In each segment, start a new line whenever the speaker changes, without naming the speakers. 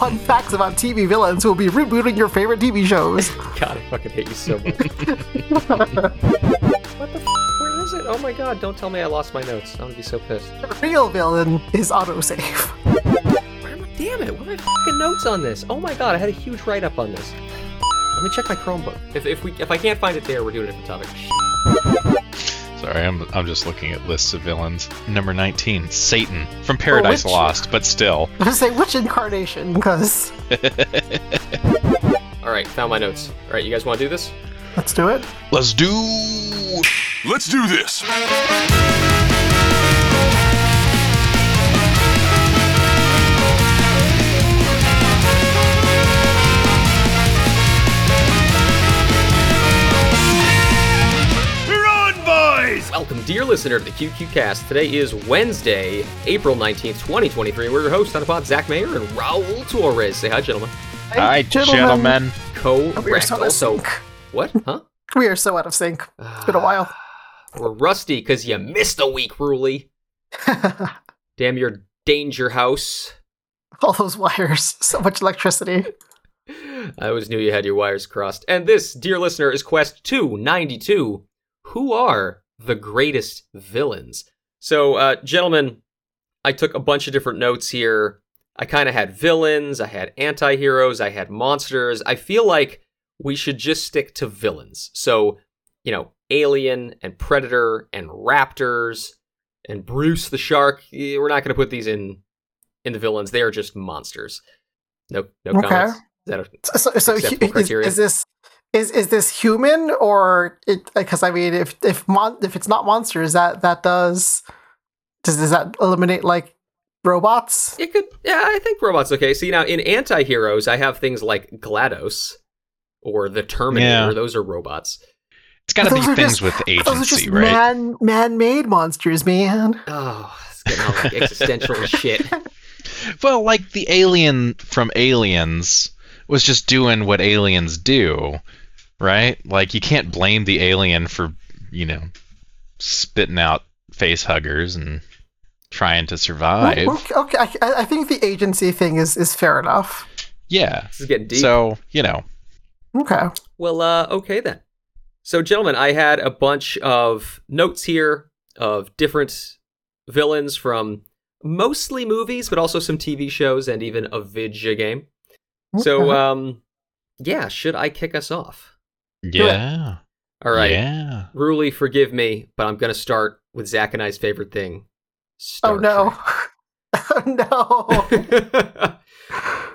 fun facts about TV villains who will be rebooting your favorite TV shows.
God, I fucking hate you so much. what the f- Where is it? Oh my god, don't tell me I lost my notes. I'm gonna be so pissed.
The real villain is autosave.
Where am I? Damn it, where are my fucking notes on this? Oh my god, I had a huge write up on this. Let me check my Chromebook. If, if we if I can't find it there, we're doing a different topic.
Sorry, I'm I'm just looking at lists of villains. Number 19, Satan from Paradise oh,
which-
Lost, but still.
I was gonna say which incarnation, because
Alright, found my notes. Alright, you guys wanna do this?
let's do it.
Let's do.
Let's do this.
Welcome, dear listener, to the QQ Cast. Today is Wednesday, April 19th, 2023. We're your hosts, Pod, Zach Mayer and Raul Torres. Say hi, gentlemen.
Hi, gentlemen.
We are
Correct.
so of
Also,
sync.
what? Huh?
We are so out of sync. It's been a ah, while.
We're rusty because you missed a week, Ruli. Damn your danger house.
All those wires, so much electricity.
I always knew you had your wires crossed. And this, dear listener, is Quest 292. Who are the greatest villains? So, uh, gentlemen, I took a bunch of different notes here. I kind of had villains, I had anti heroes, I had monsters. I feel like we should just stick to villains. So, you know, Alien and Predator and Raptors and Bruce the Shark. We're not going to put these in in the villains. They are just monsters. No, no
Okay.
comments. Is that a,
So, so, so is this is is this human or it? Because I mean, if if mon- if it's not monsters, that that does does does that eliminate like robots?
It could, yeah, I think robots okay. See now in anti-heroes, I have things like GLaDOS or the Terminator.
Yeah.
Those are robots.
It's got to be things
just-
with
Those are just
agency, right?
man man made monsters, man.
Oh, it's getting all like existential shit.
Well, like the alien from Aliens was just doing what aliens do, right? Like you can't blame the alien for, you know, spitting out face huggers and trying to survive.
Okay, okay, I, I think the agency thing is is fair enough.
Yeah.
This is getting deep.
So, you know,
Okay.
Well, uh, okay then. So, gentlemen, I had a bunch of notes here of different villains from mostly movies, but also some TV shows and even a video game. So, um, yeah, should I kick us off?
Yeah.
All right.
Yeah.
Ruli, forgive me, but I'm going to start with Zach and I's favorite thing. Star
oh no. oh no.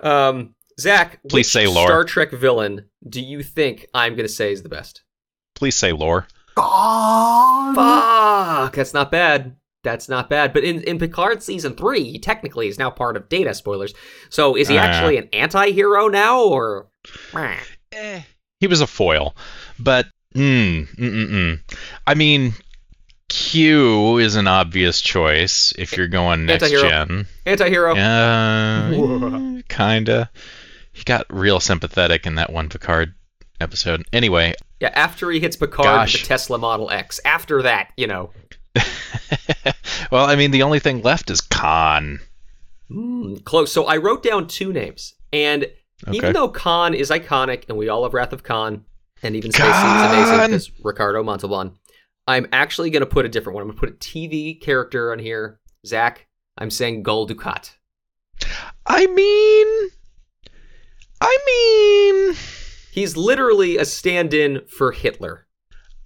Um, Zach,
Please
which
say lore.
Star Trek villain do you think I'm going to say is the best?
Please say lore.
God.
Fuck, that's not bad. That's not bad. But in, in Picard season three, he technically is now part of Data. Spoilers. So is he
Uh.
actually an anti-hero now, or?
Eh, he was a foil, but mm, mm, mm. I mean, Q is an obvious choice if you're going next
Antihero.
gen.
Anti-hero.
Uh, kinda. He got real sympathetic in that one Picard episode. Anyway,
Yeah, after he hits Picard with the Tesla Model X. After that, you know.
well, I mean, the only thing left is Khan.
Mm, close. So I wrote down two names, and
Okay.
even though Khan is iconic, and we all have Wrath of Khan, and even Space Seed is amazing because Ricardo Montalban, I'm actually going to put a different one. I'm going to put a TV character on here. Zach, I'm saying Gul Dukat.
I mean, I mean,
He's literally a stand-in for Hitler.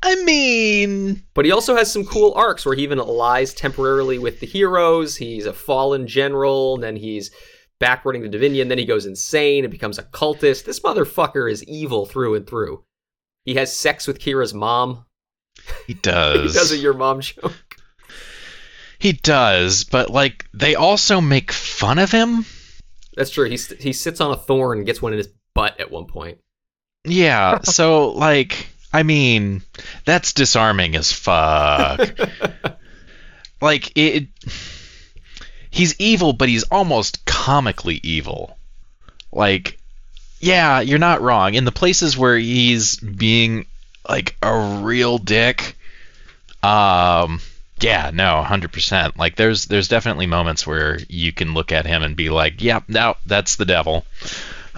I mean,
But he also has some cool arcs where he even allies temporarily with the heroes. He's a fallen general, and then he's backwarding the Dominion, then he goes insane and becomes a cultist. This motherfucker is evil through and through. He has sex with Kira's mom.
he does.
He
does.
does a your mom joke.
He does, but like they also make fun of him.
That's true. He, he sits on a thorn and gets one in his butt at one point.
Yeah, so like I mean, that's disarming as fuck. like it he's evil, but he's almost comically evil. Like yeah, you're not wrong. In the places where he's being like a real dick, um Yeah, no, hundred percent. Like there's there's definitely moments where you can look at him and be like, "Yep, yeah, no, that's the devil."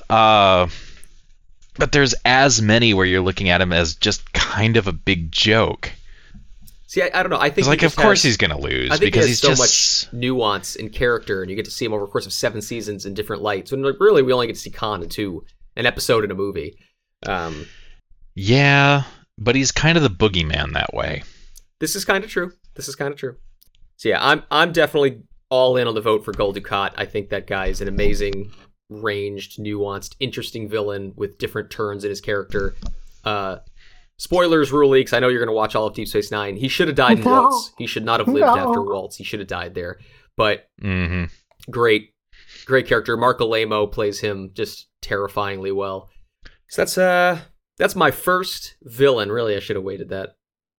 Uh, but there's as many where you're looking at him as just kind of a big joke.
See, I, I don't know. I think
like, of course
has-
he's gonna lose
I think
because
he has
he's
so
just
much nuance and character, and you get to see him over the course of seven seasons in different lights. And like, really, we only get to see Khan in two, an episode in a movie. Um,
yeah, but he's kind of the boogeyman that way.
this is kind of true. This is kind of true. So yeah, I'm I'm definitely all in on the vote for Gul Dukat. I think that guy is an amazing, ranged, nuanced, interesting villain with different turns in his character. Uh, spoilers, rule leaks. I know you're going to watch all of Deep Space Nine. He should have died in
No.
Waltz. He should not have lived
No.
after Waltz. He should have died there. But
hmm
great, great character. Marc Alaimo plays him just terrifyingly well. So that's uh that's my first villain. Really, I should have waited that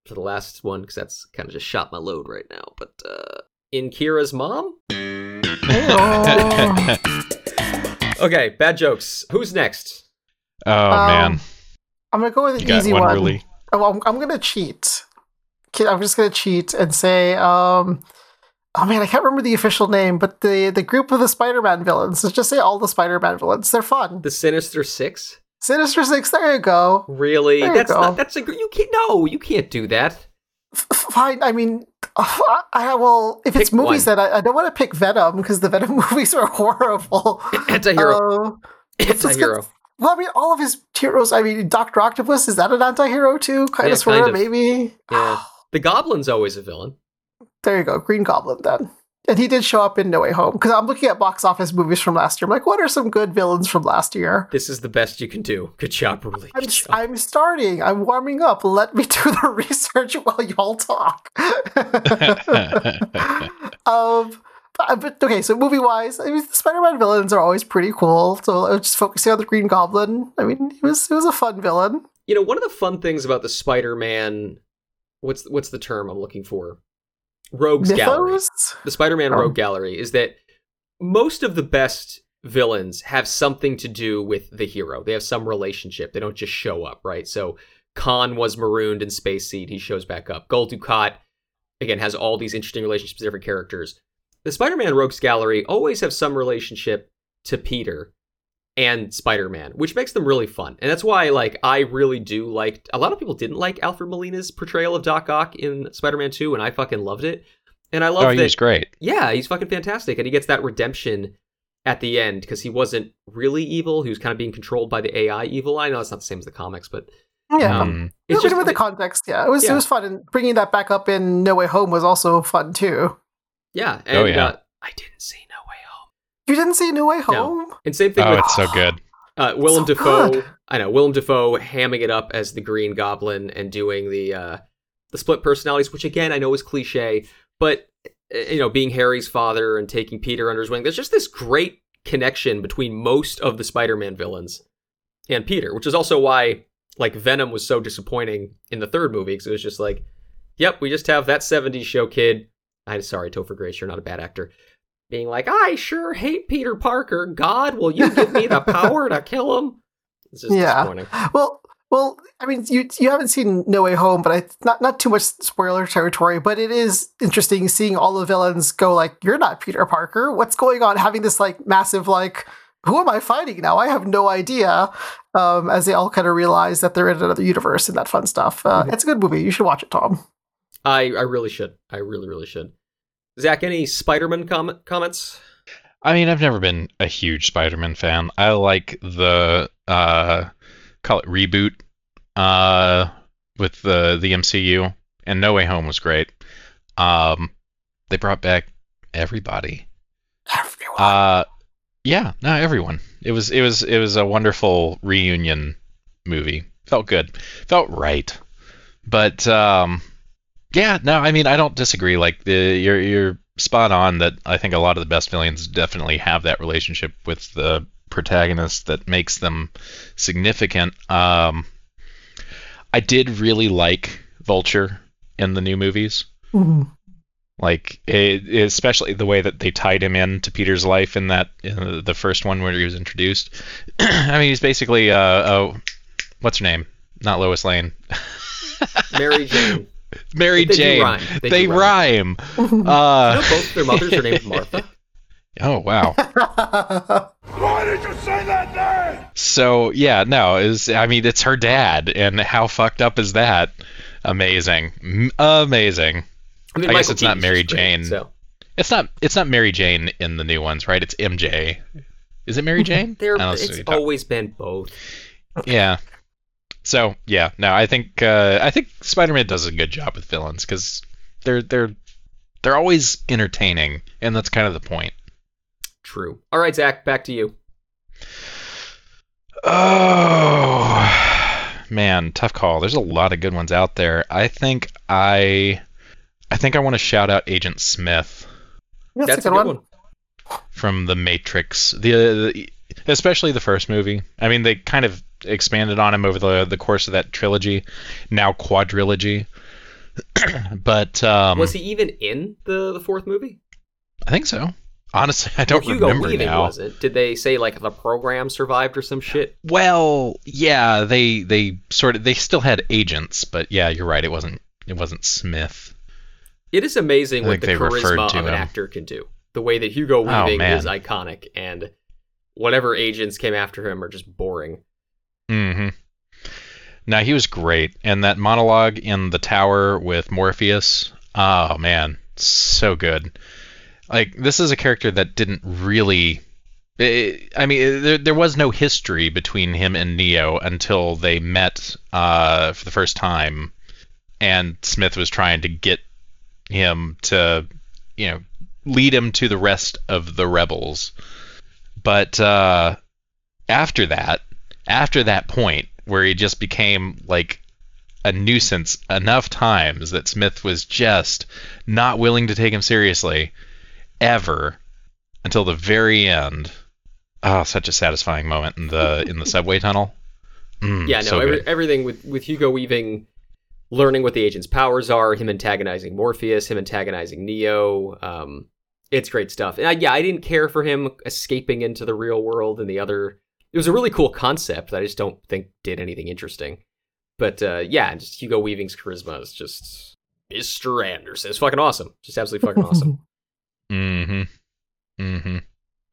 for the last one because that's kind of just shot my load right now. But uh in Kira's mom. Okay, bad jokes. Who's next?
Oh
Um,
man,
I'm gonna go with
you
the easy
one
one.
really.
Oh, I'm, I'm gonna cheat. I'm just gonna cheat and say, um, oh man, I can't remember the official name, but the the group of the Spider-Man villains. Let's just say all the Spider-Man villains. They're fun.
The Sinister Six.
Sinister Six. There you go.
Really?
There you
that's
go.
not. That's a. gr- You can't. No, you can't do that.
Fine. I mean, I, I will. If it's movies
one.
that I, I don't want to pick Venom because the Venom movies are horrible.
Anti-hero.
Uh, let's- let's
Anti-hero.
get- Well, I mean, all of his heroes. I mean, Doctor Octopus is that an anti-hero too? Kind
Yeah,
of, sort of, maybe.
Yeah. The Goblin's always a villain.
There you go, Green Goblin then. And he did show up in No Way Home because I'm looking at box office movies from last year. I'm like, what are some good villains from last year?
This is the best you can do. Good job, Ruli.
I'm. I'm starting. I'm warming up. Let me do the research while y'all talk. um, but, but okay, so movie wise, I mean, the Spider-Man villains are always pretty cool. So uh, just focusing on the Green Goblin. I mean, he was he was a fun villain.
you know one of the fun things about the spider-man what's what's the term i'm looking for rogues gallery the spider-man
Oh.
rogue gallery is that most of the best villains have something to do with the hero they have some relationship they don't just show up right so khan was marooned in space seed he shows back up gul dukat again has all these interesting relationships with different characters the spider-man rogues gallery always have some relationship to peter and Spider-Man, which makes them really fun. And that's why like I really do like a lot of people didn't like Alfred Molina's portrayal of Doc Ock in Spider-Man 2 and I fucking loved it. And I love
oh, he
that
was great.
yeah, he's fucking fantastic and he gets that redemption at the end because he wasn't really evil, he was kind of being controlled by the AI evil. I know it's not the same as the comics, but
Yeah.
Um,
it's just
with the context, yeah, it was
Yeah.
it was fun, and bringing that back up in No Way Home was also fun too.
Yeah, and
Oh, yeah.
uh, I didn't see No Way Home.
You didn't see No Way
No.
Home?
And same thing
oh,
with
it's so good.
Uh, Willem
So
Dafoe.
good.
I know Willem Dafoe hamming it up as the Green Goblin and doing the uh, the split personalities, which again I know is cliche, but uh, you know, being Harry's father and taking Peter under his wing, there's just this great connection between most of the Spider-Man villains and Peter, which is also why like Venom was so disappointing in the third movie because it was just like, yep, we just have that '70s show kid. I'm sorry, Topher Grace, you're not a bad actor. Being like, I sure hate Peter Parker. God, will you give me the power to kill him? It's just
Yeah.
disappointing.
Well, well, I mean, you you haven't seen No Way Home, but I not not too much spoiler territory. But it is interesting seeing all the villains go like, "You're not Peter Parker. What's going on?" Having this like massive like, "Who am I fighting now? I have no idea." Um, as they all kind of realize that they're in another universe and that fun stuff. Uh,
Mhm.
It's a good movie. You should watch it, Tom.
I, I really should. I really, really should. Zach, any Spider-Man com- comments?
I mean, I've never been a huge Spider-Man fan. I like the uh, call it reboot uh, with the the MCU, and No Way Home was great. Um, they brought back everybody.
Everyone.
Uh, yeah, no, everyone. It was it was it was a wonderful reunion movie. Felt good. Felt right. But um, yeah, no, I mean I don't disagree. Like the you're you're spot on that I think a lot of the best villains definitely have that relationship with the protagonist that makes them significant. Um, I did really like Vulture in the new movies.
Mhm.
Like it, especially the way that they tied him in to Peter's life in that in the first one where he was introduced. I mean, he's basically uh oh, what's her name? Not Lois Lane.
Mary Jane.
Mary
They
Jane.
rhyme. They
They,
do
rhyme.
You know,
Uh,
both their mothers are named Martha.
oh wow.
Why did you say that name?
So yeah, no, is I mean it's her dad, and how fucked up is that? Amazing, M- amazing.
I, mean,
I guess
Michael
it's not Mary
just great,
Jane.
So
It's not it's not Mary Jane in the new ones, right? It's MJ. Is it Mary Jane?
they're,
I don't know, so
it's always been both.
Yeah. So yeah, no, I think uh, I think Spider-Man does a good job with villains because they're they're they're always entertaining, and that's kind of the point.
True. All right, Zach, back to you.
Oh man, tough call. There's a lot of good ones out there. I think I I think I want to shout out Agent Smith
That's,
That's
a good, one.
from The Matrix. The, the especially the first movie. I mean, they kind of expanded on him over the the course of that trilogy, now quadrilogy. but um,
Was he even in the, the fourth movie?
I think so. Honestly, I don't
Well, Hugo
remember
Weaving
now.
wasn't. Did they say like the program survived or some shit?
Well, yeah, they they sort of they still had agents, but yeah, you're right. It wasn't it wasn't Smith.
It is amazing
I
what the charisma of an actor can do. The way that Hugo
Oh,
Weaving
man.
is iconic, and whatever agents came after him are just boring.
Mm-hmm. Now he was great, and that monologue in the tower with Morpheus. Oh man, so good. Like this is a character that didn't really. eh, I mean, there, there was no history between him and Neo until they met uh, for the first time, and Smith was trying to get him to, you know, lead him to the rest of the rebels. But uh, after that, after that point where he just became like a nuisance enough times that Smith was just not willing to take him seriously ever until the very end. Oh, such a satisfying moment in the in the subway tunnel. Mm,
yeah, no,
so
every, everything with with Hugo Weaving learning what the agent's powers are, him antagonizing Morpheus, him antagonizing Neo. Um, it's great stuff. And I, yeah, I didn't care for him escaping into the real world and the other. It was a really cool concept that I just don't think did anything interesting. But uh, yeah, just Hugo Weaving's charisma is just Mr. Anderson. It's fucking awesome. Just absolutely fucking awesome.
Mm-hmm. Mm-hmm.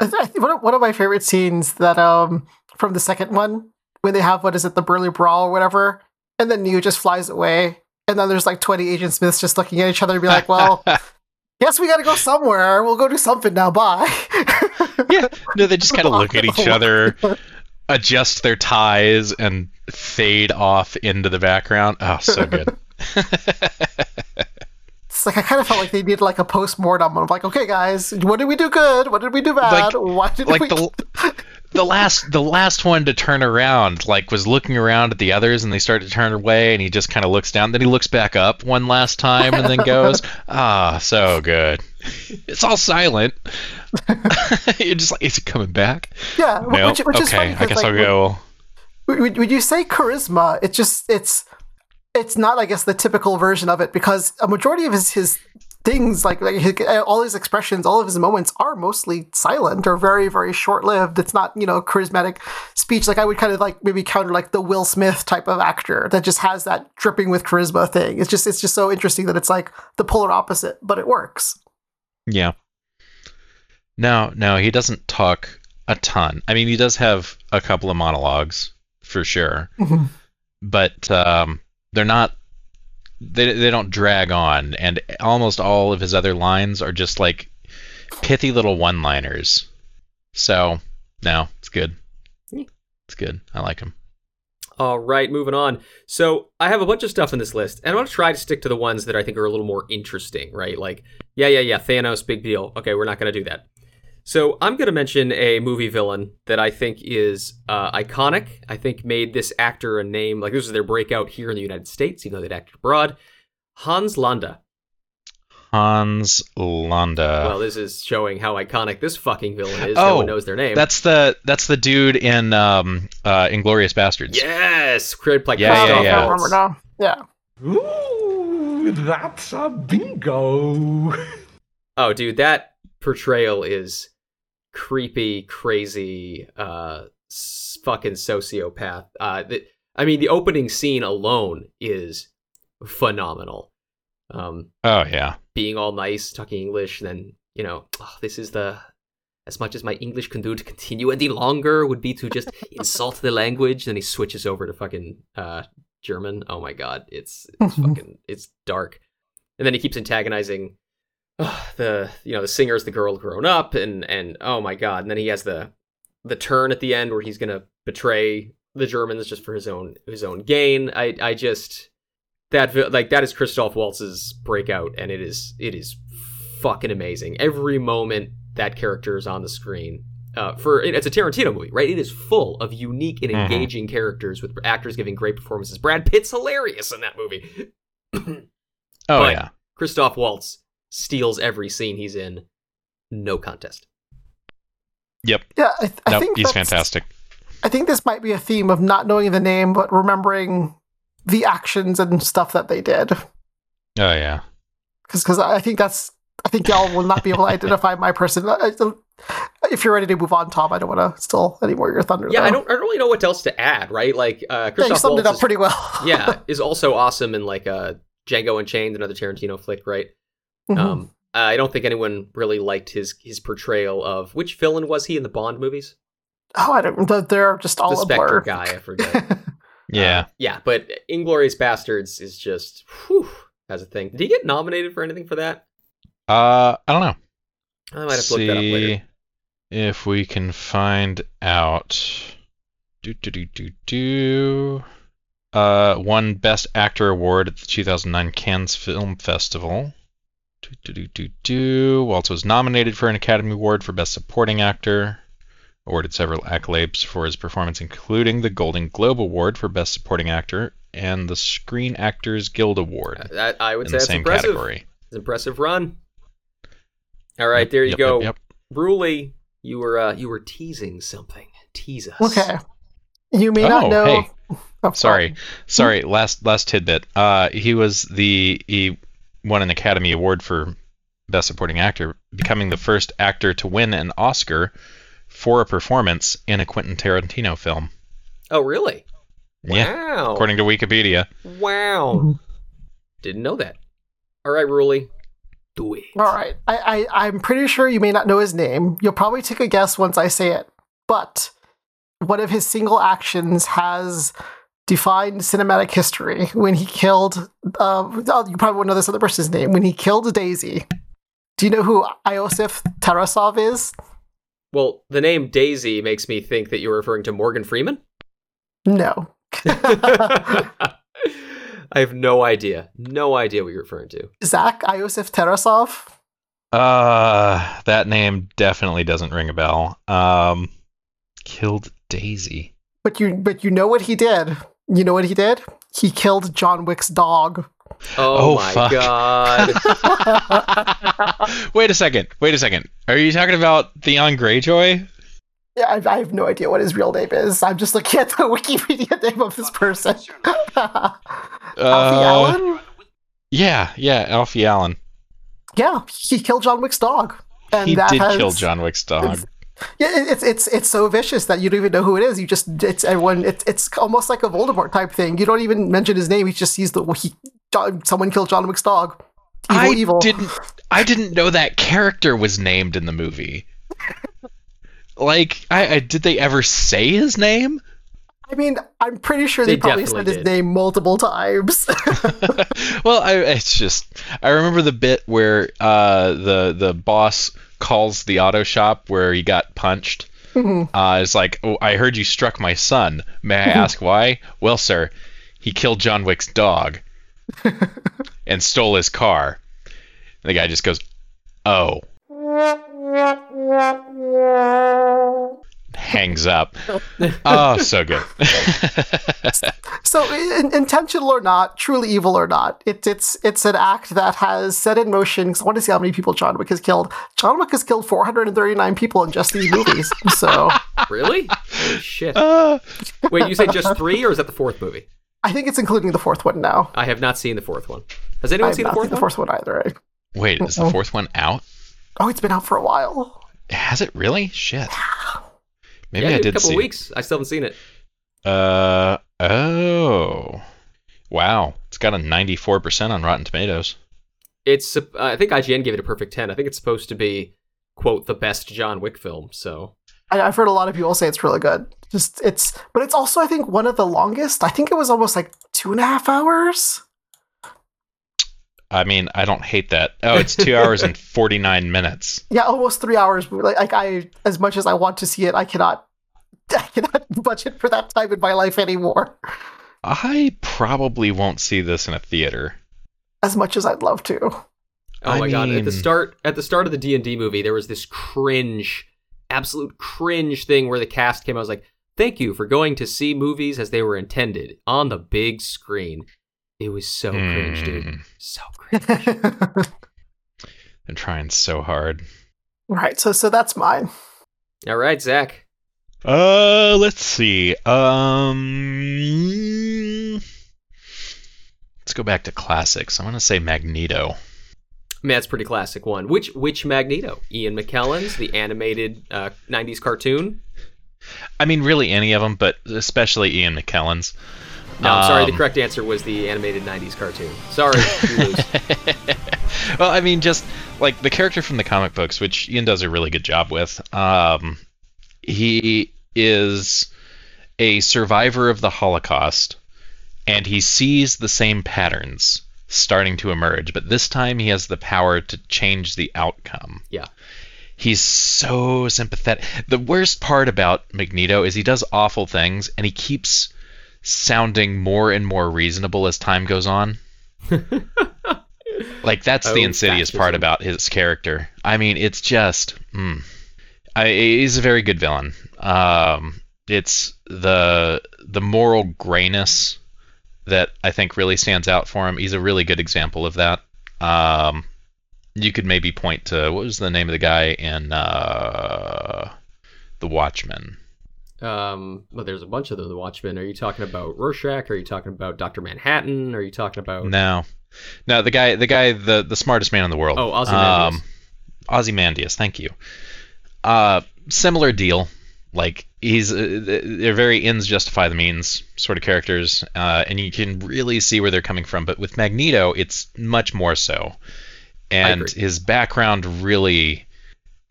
I th- I think one of, one of my favorite scenes that um from the second one when they have what is it the Burly Brawl or whatever, and then Neo just flies away, and then there's like twenty Agent Smiths just looking at each other and be like, "Well, guess we got to go somewhere. We'll go do something now. Bye."
yeah. No, they just kind of look at each other, adjust their ties, and fade off into the background. Oh, so good.
It's like I kind of felt like they needed like a post mortem. I'm like, okay, guys, what did we do good? What did we do bad? Why did
like
we?
the the last the last one to turn around like was looking around at the others and they start to turn away and he just kind of looks down. Then he looks back up one last time and then goes ah so good. It's all silent. You're just like is it coming back?
Yeah,
no
which, which is funny
okay i guess
like,
i'll go.
Would, would, would you say charisma? It's just it's it's not, I guess, the typical version of it because a majority of his his things, like, like his, all his expressions, all of his moments, are mostly silent or very very short lived. It's not you know charismatic speech. Like I would kind of like maybe counter like the Will Smith type of actor that just has that dripping with charisma thing. It's just it's just so interesting that it's like the polar opposite, but it works.
yeah no no he doesn't talk a ton i mean he does have a couple of monologues for sure but um, they're not they, they don't drag on and almost all of his other lines are just like pithy little one liners so no it's good it's good i like him
All right, moving on. So I have a bunch of stuff in this list, and I want to try to stick to the ones that I think are a little more interesting, right? Like, yeah, yeah, yeah, Thanos, big deal. Okay, we're not going to do that. So I'm going to mention a movie villain that I think is uh, iconic. I think made this actor a name. Like this was their breakout here in the United States, even though they'd acted abroad. Hans Landa.
hans landa
well, this is showing how iconic this fucking villain is. no
Oh,
one knows their name.
that's the that's the dude in um uh inglourious basterds
yes, created by
Yeah, yeah,
Christoph
yeah.
I remember now. Yeah.
Ooh, that's a bingo.
Oh, dude, that portrayal is creepy, crazy, uh, fucking sociopath. Uh, the, I mean, the opening scene alone is phenomenal. Um,
Oh yeah.
being all nice, talking English, then you know, oh, this is the as much as my English can do to continue any longer would be to just insult the language. Then he switches over to fucking uh, German. Oh my god, it's it's fucking it's dark. And then he keeps antagonizing uh, the you know the singer's the girl grown up, and and oh my god. And then he has the the turn at the end where he's gonna betray the Germans just for his own his own gain. I I just that like that is Christoph Waltz's breakout, and it is it is fucking amazing. Every moment that character is on the screen. Uh, for it's a Tarantino movie, right? It is full of unique and
Mhm.
engaging characters with actors giving great performances. Brad Pitt's hilarious in that movie.
Oh yeah.
Christoph Waltz steals every scene he's in, no contest.
Yep.
Yeah, I, th- I
Nope.
think
He's fantastic.
I think this might be a theme of not knowing the name, but remembering the actions and stuff that they did.
Oh yeah.
Because I think that's I think y'all will not be able to identify my person. I- I- If you're ready to move on, Tom, I don't want to steal any more of your thunder.
Yeah, I don't, I don't really know what else to add, right? Like uh,
Yeah, you
Christoph
summed it up
is-
pretty well.
yeah, is also awesome in like uh, Django Unchained, another Tarantino flick, right?
Mhm.
Um, I don't think anyone really liked his his portrayal of which villain was he in the Bond movies?
oh, I don't. they're- They're just all
the
a
Spectre guy, I forget.
Yeah.
Uh, yeah, but Inglourious Basterds is just whew, as a thing. Did he get nominated for anything for that?
Uh, I don't know.
I might have to look that up later.
if we can find out. Do do do do do. Uh, won Best Actor award at the 2009 Cannes Film Festival. Do do do do do. Waltz was nominated for an Academy Award for Best Supporting Actor. Awarded several accolades for his performance, including the Golden Globe Award for Best Supporting Actor and the Screen Actors Guild Award
That I would
in
say
the
that's
same
impressive.
category.
It's an impressive run. All right, there you
Yep,
go.
Yep, yep.
Bruley, you were uh, you were teasing something. Tease us.
Okay. You may
Oh,
not know.
hey.
Oh,
Sorry, sorry. Last last tidbit. Uh, he was the he won an Academy Award for Best Supporting Actor, becoming the first actor to win an Oscar for a performance in a Quentin Tarantino film.
Oh, really?
Yeah,
Wow.
according to Wikipedia.
Wow. Mm-hmm. Didn't know that. All right, Ruli. Do it.
All right. I, I, I'm pretty sure you may not know his name. You'll probably take a guess once I say it. But one of his single actions has defined cinematic history when he killed. Uh, oh, you probably won't know this other person's name. When he killed Daisy. Do you know who Iosif Tarasov is?
Well, the name Daisy makes me think that you're referring to Morgan Freeman.
No.
I have no idea. No idea what you're referring to.
Zach Iosif Tarasov?
Uh, that name definitely doesn't ring a bell. Um, killed Daisy.
But you but you know what he did. You know what he did? He killed John Wick's dog.
Oh,
Oh,
my
fuck.
god.
Wait a second. Wait a second. Are you talking about Theon Greyjoy?
Yeah, I, I have no idea what his real name is. I'm just looking at the Wikipedia name of this person. Alfie
Uh,
Allen?
Yeah, yeah, Alfie Allen.
Yeah, he killed John Wick's dog. And
he
that
did
has,
kill John Wick's dog.
Yeah, it's it's it's so vicious that you don't even know who it is. You just it's everyone. It's it's almost like a Voldemort type thing. You don't even mention his name. He just sees the he John, someone killed John Wick's dog. Evil,
I
evil.
didn't. I didn't know that character was named in the movie. like, I, I did they ever say his name?
I mean, I'm pretty sure they,
They
probably
definitely
said his
did.
name multiple times.
well, I, it's just I remember the bit where uh, the the boss calls the auto shop where he got punched.
Mhm.
Uh, it's like, oh, I heard you struck my son. May I ask why? Well, sir, he killed John Wick's dog and stole his car. And the guy just goes, oh. Hangs up. Oh, so good.
So, in, intentional or not, truly evil or not, it's it's it's an act that has set in motion. 'cause I want to see how many people John Wick has killed. John Wick has killed 439 people in just these movies. So,
really? Holy shit.
Uh,
Wait, you say just three, or is that the fourth movie?
I think it's including the fourth one now.
I have not seen the fourth one. Has
I
anyone
have
seen the fourth
seen the
one?
fourth one either. Right?
wait, is the fourth one out?
Oh, it's been out for a while.
Has it really? Shit. Maybe
yeah,
I did
a couple
see.
of weeks. I still haven't seen it.
It. Uh oh. Wow. It's got a 94% on Rotten Tomatoes.
It's uh, I think IGN gave it a perfect ten. I think it's supposed to be quote the best John Wick film. So
I, I've heard a lot of people say it's really good. Just it's, but it's also I think one of the longest. I think it was almost like two and a half hours.
I mean, I don't hate that. Oh, it's two hours and 49 minutes.
Yeah, almost three hours. Like, like I, as much as I want to see it, I cannot, I cannot budget for that time in my life anymore.
I probably won't see this in a theater.
As much as I'd love to.
Oh
I
my god! At the start, at the start of the D and D movie, there was this cringe, absolute cringe thing where the cast came. I was like, "Thank you for going to see movies as they were intended on the big screen." It was so cringe, dude.
Mm,
So cringe.
They're trying so hard.
right. So, so that's mine.
All right, Zach.
Uh, let's see. Um, let's go back to classics. I'm gonna say Magneto.
I mean, that's a pretty classic one. Which which Magneto? Ian McKellen's the animated uh, '90s cartoon.
I mean, really any of them, but especially Ian McKellen's.
No, I'm sorry. The
Um,
correct answer was the animated '90s cartoon. Sorry,
well, I mean, just like the character from the comic books, which Ian does a really good job with. Um, he is a survivor of the Holocaust, and he sees the same patterns starting to emerge, but this time he has the power to change the outcome.
Yeah.
He's so sympathetic. The worst part about Magneto is he does awful things, and he keeps sounding more and more reasonable as time goes on. Like that's the
Oh,
insidious part about his character. I mean, it's just, mm, I, he's a very good villain. Um, it's the the moral grayness that I think really stands out for him. He's a really good example of that. Um, you could maybe point to what was the name of the guy in uh, the Watchmen?
Um, well, there's a bunch of them. The Watchmen. Are you talking about Rorschach? Are you talking about Doctor Manhattan? Are you talking about?
No, no, the guy, the guy, the the smartest man in the world.
Oh, Ozymandias.
Um, Ozymandias, thank you. Uh, similar deal. Like he's, uh, they're very ends justify the means sort of characters, uh, and you can really see where they're coming from. But with Magneto, it's much more so, and his background really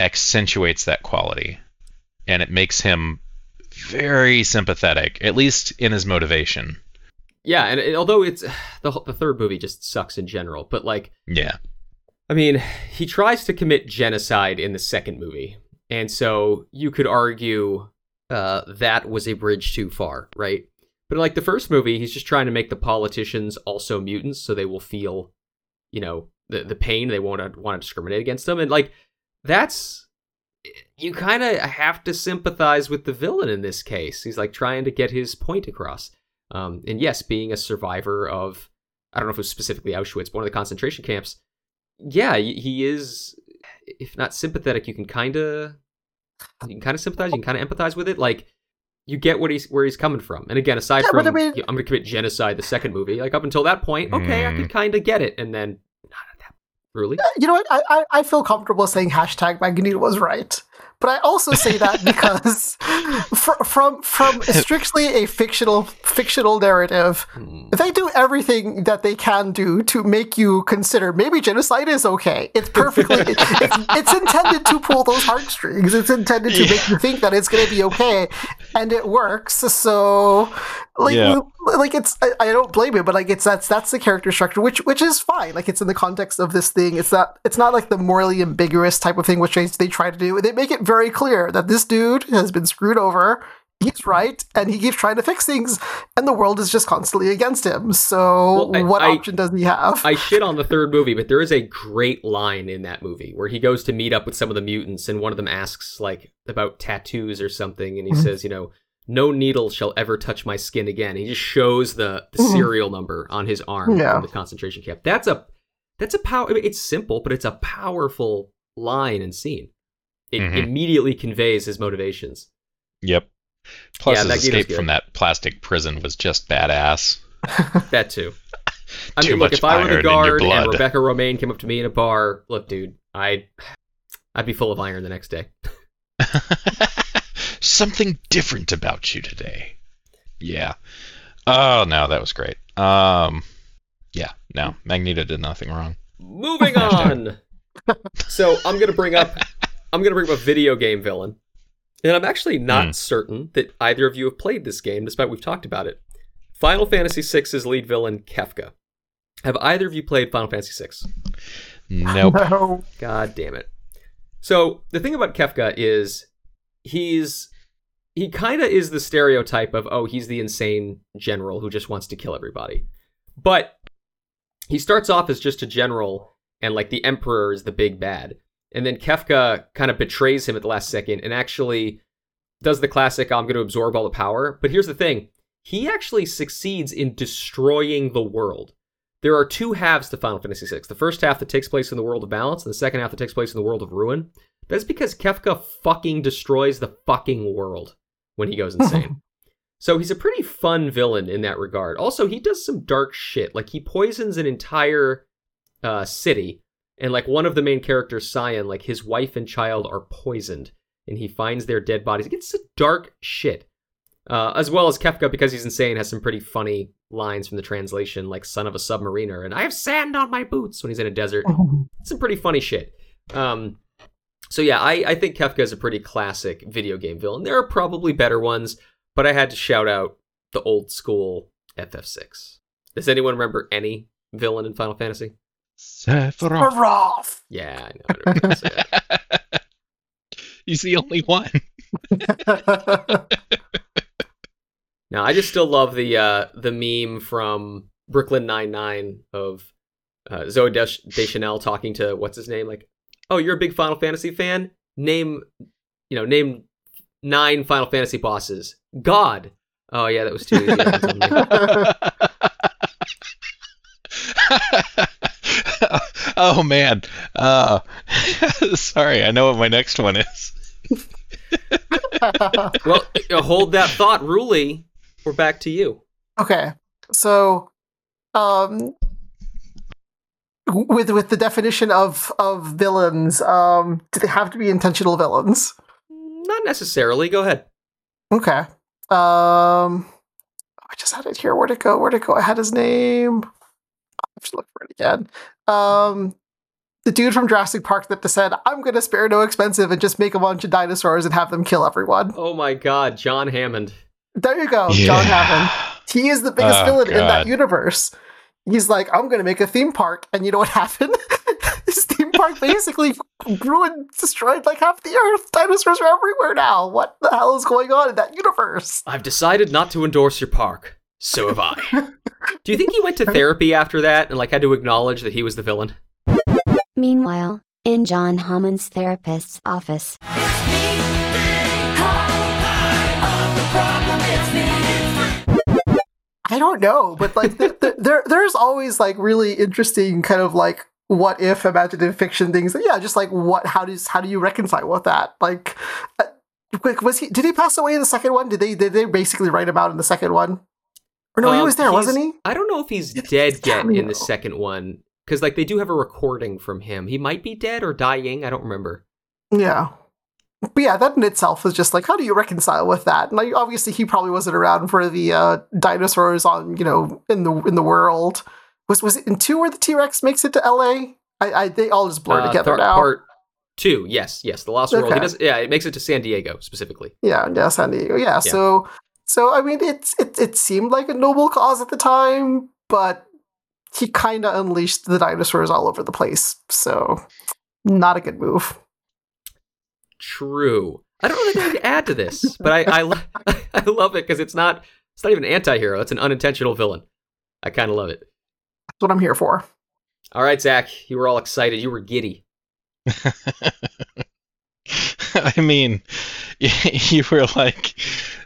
accentuates that quality, and it makes him very sympathetic, at least in his motivation.
Yeah, and it, although it's the the third movie just sucks in general, but like
Yeah.
I mean, he tries to commit genocide in the second movie. And so you could argue uh, that was a bridge too far, right? But like the first movie, he's just trying to make the politicians also mutants so they will feel, you know, the, the pain. They won't want to discriminate against them. And like, that's. You kind of have to sympathize with the villain in this case. He's like trying to get his point across. Um, and yes, being a survivor of, I don't know if it was specifically Auschwitz, but one of the concentration camps, yeah, he is. If not sympathetic, you can kind of, you can kind of sympathize. You can kind of empathize with it. Like, you get what he's where he's coming from. And again, aside
Yeah,
from,
but I mean-
you know, I'm going to commit genocide. The second movie, like up until that point, okay, I
Mm.
could kind of get it, and then not at
You know what? I, I, I feel comfortable saying hashtag Magneto was right. But I also say that because fr- from from strictly a fictional fictional narrative,
Hmm.
they do everything that they can do to make you consider maybe genocide is okay. It's perfectly it's, it's intended to pull those heartstrings. It's intended to make you think that it's going to be okay, and it works. So, like,
Yeah.
Like it's I, I don't blame it, but like it's that's that's the character structure, which which is fine. Like it's in the context of this thing. It's not it's not like the morally ambiguous type of thing which they, they try to do. They make it very clear that this dude has been screwed over. He's right, and he keeps trying to fix things, and the world is just constantly against him. So,
Well, I-
what
I-
option does he have?
I shit on the third movie, but there is a great line in that movie where he goes to meet up with some of the mutants, and one of them asks like about tattoos or something, and he
Mhm.
says, you know, no needle shall ever touch my skin again. He just shows the, the
Mhm.
serial number on his arm
Yeah.
from the concentration camp. That's a that's a power. I mean, it's simple, but it's a powerful line and scene. It
Mhm.
immediately conveys his motivations.
Yep. Plus,
Yeah,
his
Magneto's
escape
good.
from that plastic prison was just badass.
That too. I
Too
mean, look,
much
if I were
iron
the guard and
blood.
Rebecca Romijn came up to me in a bar, look, dude, I'd I'd be full of iron the next day.
Something different about you today. Yeah. Oh no, that was great. Um, yeah. No, Magneto did nothing wrong.
Moving on. so I'm gonna bring up I'm gonna bring up a video game villain. And I'm actually not
Hmm.
certain that either of you have played this game, despite we've talked about it. Final Fantasy VI's lead villain, Kefka. Have either of you played Final Fantasy VI?
Nope.
No.
God damn it. So the thing about Kefka is he's he kind of is the stereotype of oh he's the insane general who just wants to kill everybody. But he starts off as just a general and like the emperor is the big bad. And then Kefka kind of betrays him at the last second and actually does the classic I'm going to absorb all the power. But here's the thing. He actually succeeds in destroying the world there are two halves to Final Fantasy VI. The first half that takes place in the world of balance, and the second half that takes place in the world of ruin. That's because Kefka fucking destroys the fucking world when he goes insane. so he's a pretty fun villain in that regard. Also, he does some dark shit. Like he poisons an entire uh, city, and like one of the main characters, Cyan, like his wife and child are poisoned, and he finds their dead bodies. It gets some dark shit. Uh, as well as Kefka, because he's insane, has some pretty funny lines from the translation, like "son of a submariner" and "I have sand on my boots" when he's in a desert. Some pretty funny shit. Um, so yeah, I, I think Kefka is a pretty classic video game villain. There are probably better ones, but I had to shout out the old school FF6. Does anyone remember any villain in Final Fantasy?
Sephiroth.
Roth.
Yeah, I know. I what you're.
He's the only one.
Now, I just still love the uh, the meme from Brooklyn Nine Nine of uh, Zooey Desch- Deschanel talking to what's his name? Like, oh, you're a big Final Fantasy fan. Name, you know, name nine Final Fantasy bosses. God. Oh yeah, that was too easy. That's on me.
oh man. Uh, sorry, I know what my next one is.
well, uh, hold that thought, Ruli. We're back to you.
okay, so um, with with the definition of of villains, um, do they have to be intentional villains?
Not necessarily. Go ahead.
Okay. Um, I just had it here. Where'd it go? Where'd it go? I had his name. I have to look for it again. Um, the dude from Jurassic Park that said, "I'm gonna spare no expensive and just make a bunch of dinosaurs and have them kill everyone."
Oh my God, John Hammond.
There you go, John Hammond. He is the biggest
Oh,
villain in that
God.
universe. He's like, I'm gonna make a theme park, and you know what happened? His theme park basically ruined, destroyed like half the earth. Dinosaurs are everywhere now. What the hell is going on in that universe?
I've decided not to endorse your park. So have I. Do you think he went to therapy after that and like had to acknowledge that he was the villain?
Meanwhile, in John Hammond's therapist's office.
I don't know, but like th- th- there, there's always like really interesting kind of like what if imaginative fiction things. Yeah, just like what? How does how do you reconcile with that? Like, uh, quick, was he? Did he pass away in the second one? Did they did they basically write him out in the second one? Or no, he
Um,
was there, wasn't he?
I don't know if he's
It's
dead yet in the second one because like they do have a recording from him. He might be dead or dying. I don't remember.
Yeah. But yeah, that in itself is just like, how do you reconcile with that? And like, obviously, he probably wasn't around for the uh, dinosaurs on, you know, in the in the world. Was was it in two where the T Rex makes it to L.A.? I, I they all just blur
Uh,
together
third-
now.
Part two. Yes, yes. The Lost World. He does. Yeah, it makes it to San Diego specifically.
Yeah, yeah, San Diego. Yeah, so so I mean, it's it it seemed like a noble cause at the time, but he kind of unleashed the dinosaurs all over the place. So not a good move.
True. I don't really think to add to this, but I I, lo- I love it because it's not it's not even an anti-hero. It's an unintentional villain. I kind of love it.
That's what I'm here for.
All right, Zach, you were all excited. You were giddy.
I mean, you were like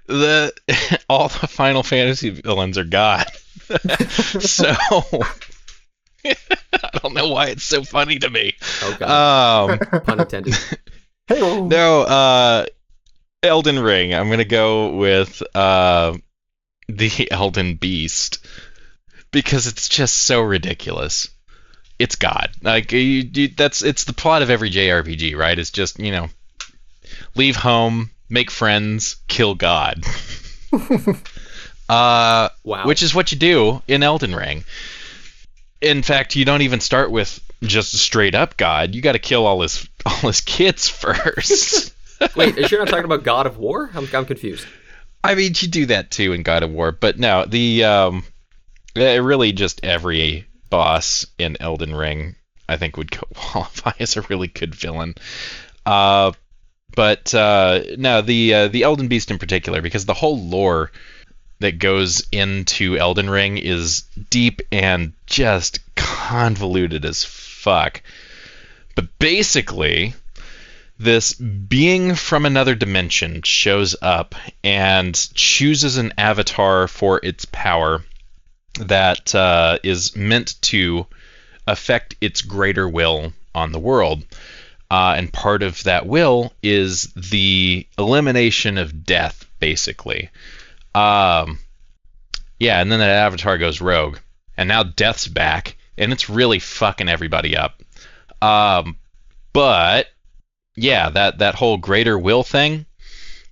the all the Final Fantasy villains are God. so I don't know why it's so funny to me.
Oh god,
Um,
pun intended.
Hey,
no, uh, Elden Ring. I'm gonna go with uh, the Elden Beast because it's just so ridiculous. It's God. Like you, you, that's it's the plot of every JRPG, right? It's just you know, leave home, make friends, kill God. uh,
Wow.
which is what you do in Elden Ring. In fact, you don't even start with just straight up god. You got to kill all his all his kids first.
Wait, is you not talking about God of War? I'm, I'm confused.
I mean, you do that too in God of War, but no, the um, really just every boss in Elden Ring, I think, would qualify as a really good villain. Uh, but uh, no, the uh, the Elden Beast in particular, because the whole lore that goes into Elden Ring is deep and just convoluted as fuck. But basically, this being from another dimension shows up and chooses an avatar for its power that uh, is meant to affect its greater will on the world. Uh, and part of that will is the elimination of death, basically. Um, yeah, and then that avatar goes rogue, and now death's back, and it's really fucking everybody up. Um, but yeah, that that whole greater will thing,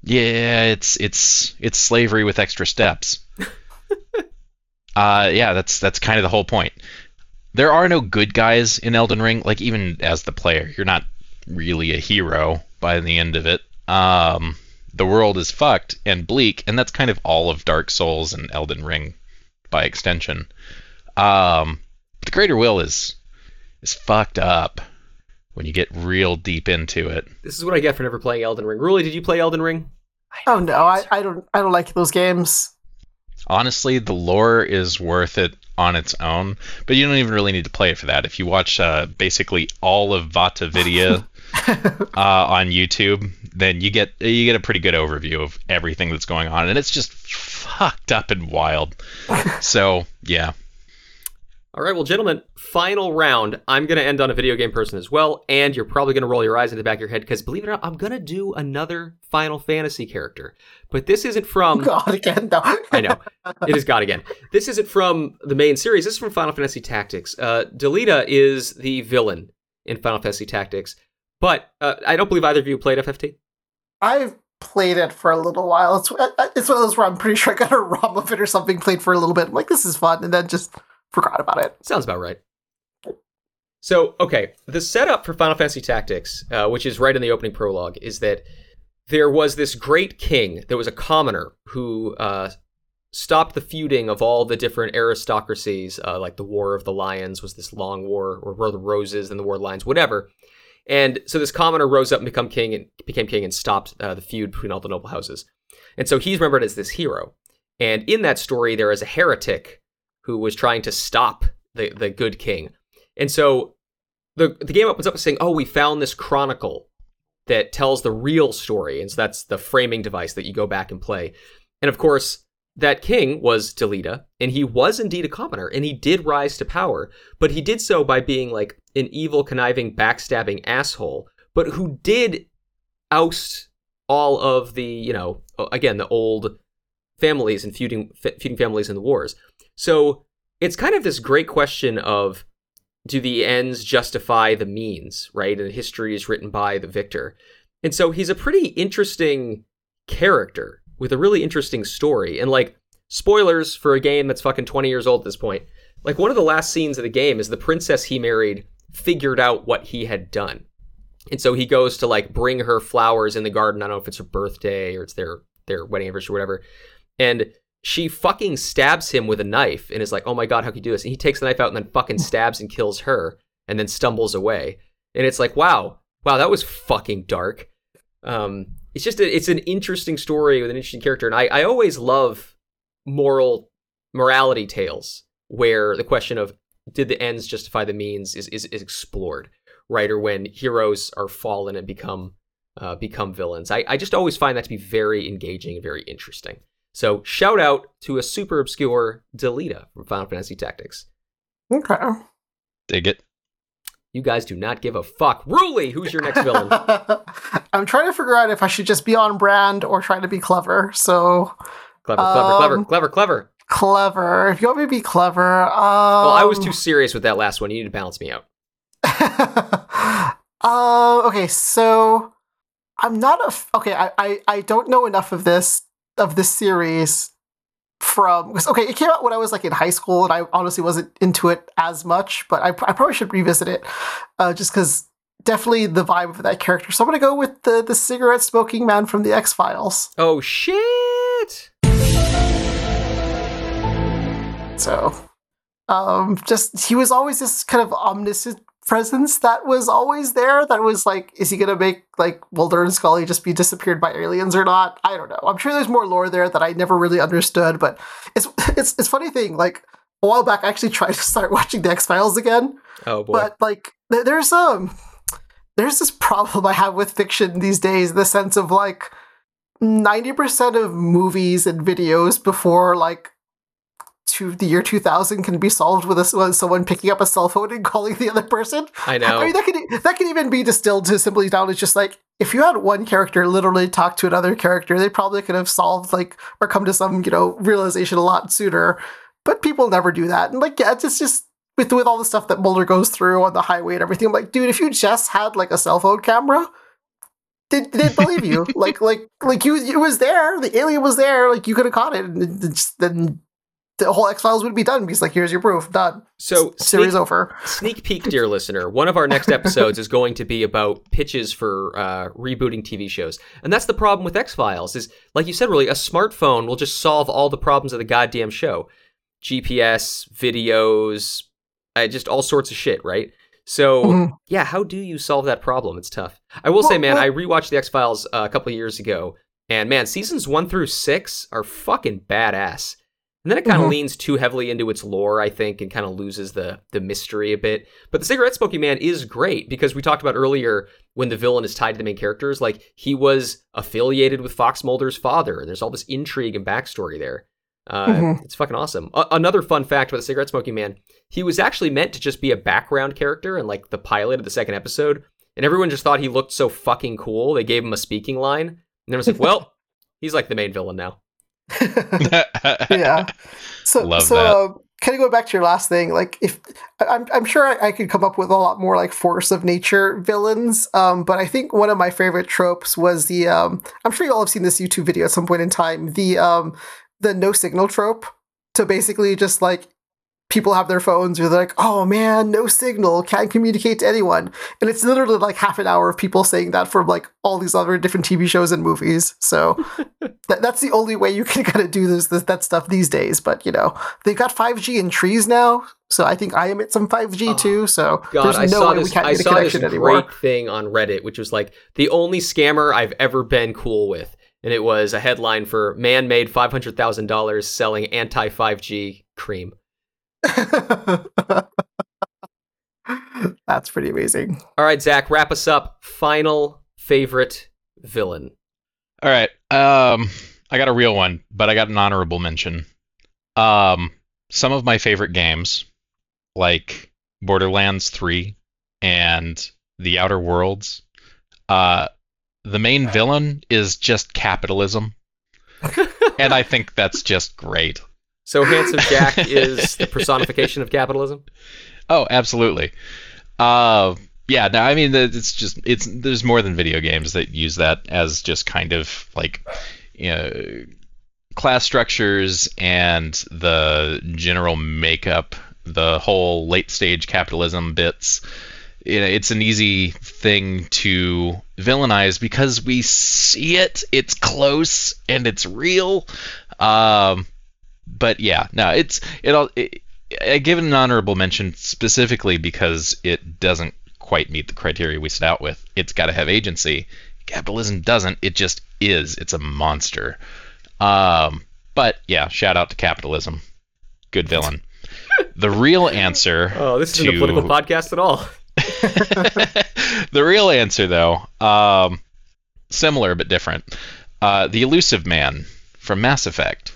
yeah, it's it's it's slavery with extra steps. uh, yeah, that's that's kind of the whole point. There are no good guys in Elden Ring. Like even as the player, you're not really a hero by the end of it. Um, the world is fucked and bleak, and that's kind of all of Dark Souls and Elden Ring by extension. Um, the greater will is is fucked up when you get real deep into it.
This is what I get for never playing Elden Ring. Ruli, did you play Elden Ring?
Oh no, I, I don't I don't like those games.
Honestly, the lore is worth it on its own, but you don't even really need to play it for that. If you watch uh, basically all of VaatiVidya uh, on YouTube, then you get you get a pretty good overview of everything that's going on, and it's just fucked up and wild. so yeah,
All right, well, gentlemen, final round. I'm going to end on a video game person as well, and you're probably going to roll your eyes in the back of your head because, believe it or not, I'm going to do another Final Fantasy character. But this isn't from.
God again, no.
I know. It is God again. This isn't from the main series. This is from Final Fantasy Tactics. Uh, Delita is the villain in Final Fantasy Tactics. But uh, I don't believe either of you played FFT.
I've played it for a little while. It's uh, it's one of those where I'm pretty sure I got a ROM of it or something. Played for a little bit. I'm like this is fun, and then just forgot about it.
Sounds about right. So, okay, the setup for Final Fantasy Tactics, uh, which is right in the opening prologue, is that there was this great king that was a commoner who uh, stopped the feuding of all the different aristocracies, uh, like the War of the Lions was this long war, or War of the Roses and the War of the Lions, whatever. And so this commoner rose up and become king and became king and stopped uh, the feud between all the noble houses. And so he's remembered as this hero. And in that story, there is a heretic who was trying to stop the, the good king. And so the the game opens up saying, "Oh, we found this chronicle that tells the real story." And so that's the framing device that you go back and play. And of course, that king was Delita, and he was indeed a commoner, and he did rise to power, but he did so by being like an evil, conniving, backstabbing asshole, but who did oust all of the, you know, again, the old families and feuding feuding families in the wars. So it's kind of this great question of do the ends justify the means, right? And history is written by the victor. And so he's a pretty interesting character with a really interesting story. And like spoilers for a game that's fucking 20 years old at this point. Like one of the last scenes of the game is the princess he married figured out what he had done. And so he goes to like bring her flowers in the garden. I don't know if it's her birthday or it's their their wedding anniversary or whatever. And she fucking stabs him with a knife and is like, "Oh my god, how could you do this?" And he takes the knife out and then fucking stabs and kills her and then stumbles away. And it's like, "Wow, wow, that was fucking dark." Um, it's just a, it's an interesting story with an interesting character, and I I always love moral morality tales where the question of did the ends justify the means is is, is explored, right? Or when heroes are fallen and become uh, become villains. I, I just always find that to be very engaging and very interesting. So shout out to a super obscure Delita from Final Fantasy Tactics.
Okay.
dig it.
You guys do not give a fuck. Ruli, who's your next villain?
I'm trying to figure out if I should just be on brand or try to be clever. So
Clever, clever, clever,
Um,
clever, clever.
clever. If you want me to be clever, um,
Well, I was too serious with that last one. You need to balance me out.
uh, okay, so I'm not a f- okay. I, I I don't know enough of this of this series from okay, it came out when I was like in high school, and I honestly wasn't into it as much. But I, I probably should revisit it, uh, just because definitely the vibe of that character. So I'm gonna go with the the cigarette smoking man from the X Files.
Oh shit!
So, um, just he was always this kind of omniscient presence that was always there. That was like, is he gonna make like Mulder and Scully just be disappeared by aliens or not? I don't know. I'm sure there's more lore there that I never really understood, but it's it's it's funny thing. Like a while back, I actually tried to start watching the X Files again,
Oh boy.
but like th- there's um there's this problem I have with fiction these days, the sense of like 90% of movies and videos before like to the year 2000 can be solved with, a, with someone picking up a cell phone and calling the other person.
I know.
I mean, that could that could even be distilled to simply down as just like if you had one character literally talk to another character, they probably could have solved like or come to some you know realization a lot sooner. But people never do that, and like yeah, it's just with with all the stuff that Mulder goes through on the highway and everything. I'm like, dude, if you just had like a cell phone camera. They they'd believe you, like like like you. It was there. The alien was there. Like you could have caught it, and then the whole X Files would be done. Because like, here's your proof, done.
so
Series
sneak,
over.
sneak peek, dear listener. One of our next episodes is going to be about pitches for uh, rebooting TV shows, and that's the problem with X Files. Is like you said, really, a smartphone will just solve all the problems of the goddamn show. GPS, videos, uh, just all sorts of shit, right? So
Mhm.
yeah, how do you solve that problem? It's tough. I will say, man,
well-
I rewatched the X Files uh, a couple of years ago, and man, seasons one through six are fucking badass. And then it kind of
Mhm.
leans too heavily into its lore, I think, and kind of loses the the mystery a bit. But the cigarette smoking man is great because we talked about earlier when the villain is tied to the main characters, like he was affiliated with Fox Mulder's father. There's all this intrigue and backstory there. Uh,
Mhm.
It's fucking awesome. A- another fun fact about the cigarette smoking man: he was actually meant to just be a background character and like the pilot of the second episode, and everyone just thought he looked so fucking cool. They gave him a speaking line, and then was like, "Well, he's like the main villain now."
yeah. So,
Love
so
that.
Uh, kind of go back to your last thing. Like, if I'm, I'm sure I, I could come up with a lot more like force of nature villains. Um, but I think one of my favorite tropes was the. Um, I'm sure you all have seen this YouTube video at some point in time. The um, the no signal trope. To basically just like people have their phones, or they're like, "Oh man, no signal, can't communicate to anyone," and it's literally like half an hour of people saying that from like all these other different TV shows and movies. So that, that's the only way you can kind of do this, this that stuff these days. But you know, they've got 5G in trees now, so I think I emit some 5G
Oh,
too. So
God,
there's
I
no
saw
way
this.
we can't
I
get a
saw this
connection anymore.
great thing on Reddit, which was like the only scammer I've ever been cool with, and it was a headline for "Man made five hundred thousand dollars selling anti five G cream."
That's pretty amazing.
All right, Zach, wrap us up. Final favorite villain.
All right. Um, I got a real one, but I got an honorable mention. Um, some of my favorite games, like Borderlands 3 and The Outer Worlds, uh, the main villain is just capitalism. and I think that's just great.
So handsome Jack is the personification of capitalism.
Oh, absolutely. Uh, yeah. No, I mean, it's just it's there's more than video games that use that as just kind of like, you know, class structures and the general makeup, the whole late stage capitalism bits. It's an easy thing to villainize because we see it, it's close, and it's real. Um, but yeah, no, it's it all. It, I give it an honorable mention specifically because it doesn't quite meet the criteria we set out with. It's got to have agency. Capitalism doesn't. It just is. It's a monster. Um, but yeah, shout out to capitalism. Good villain. The real answer.
Oh, this isn't a political podcast at all.
the real answer, though, um, similar but different. Uh, the elusive man from Mass Effect.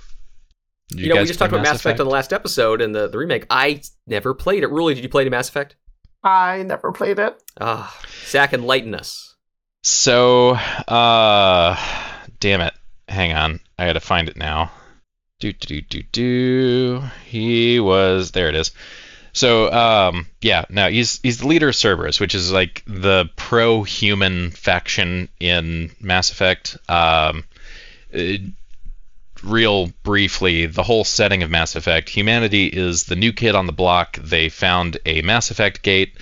Did
You, know, we just talked about Mass Effect on the last episode and the, the remake. I never played it. Really, did you play the Mass Effect?
I never played it.
Ah, Zach, enlighten us.
So, uh, damn it. Hang on. I gotta find it now. Do, do, do, do, do. He was, there it is. So, um, yeah, no, he's, he's the leader of Cerberus, which is like the pro-human faction in Mass Effect. Um, uh, real briefly, the whole setting of Mass Effect. Humanity is the new kid on the block. They found a Mass Effect gate.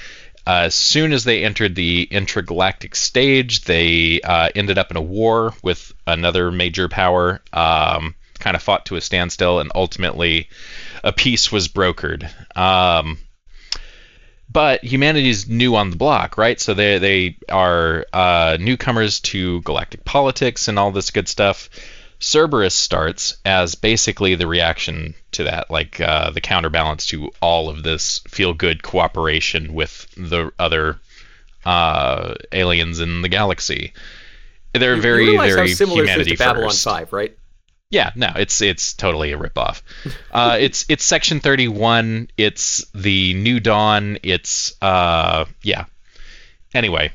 Uh, as soon as they entered the intergalactic stage, they uh, ended up in a war with another major power. Um, kind of fought to a standstill, and ultimately, a peace was brokered. Um, but humanity's new on the block, right? So they they are uh, newcomers to galactic politics and all this good stuff. Cerberus starts as basically the reaction to that, like uh, the counterbalance to all of this feel good cooperation with the other uh, aliens in the galaxy. They're
You-
very, very
similar
humanity
to Babylon
first.
5, right?
Yeah, no, it's it's totally a ripoff. Uh, it's it's Section Thirty One. It's the New Dawn. It's uh yeah. Anyway,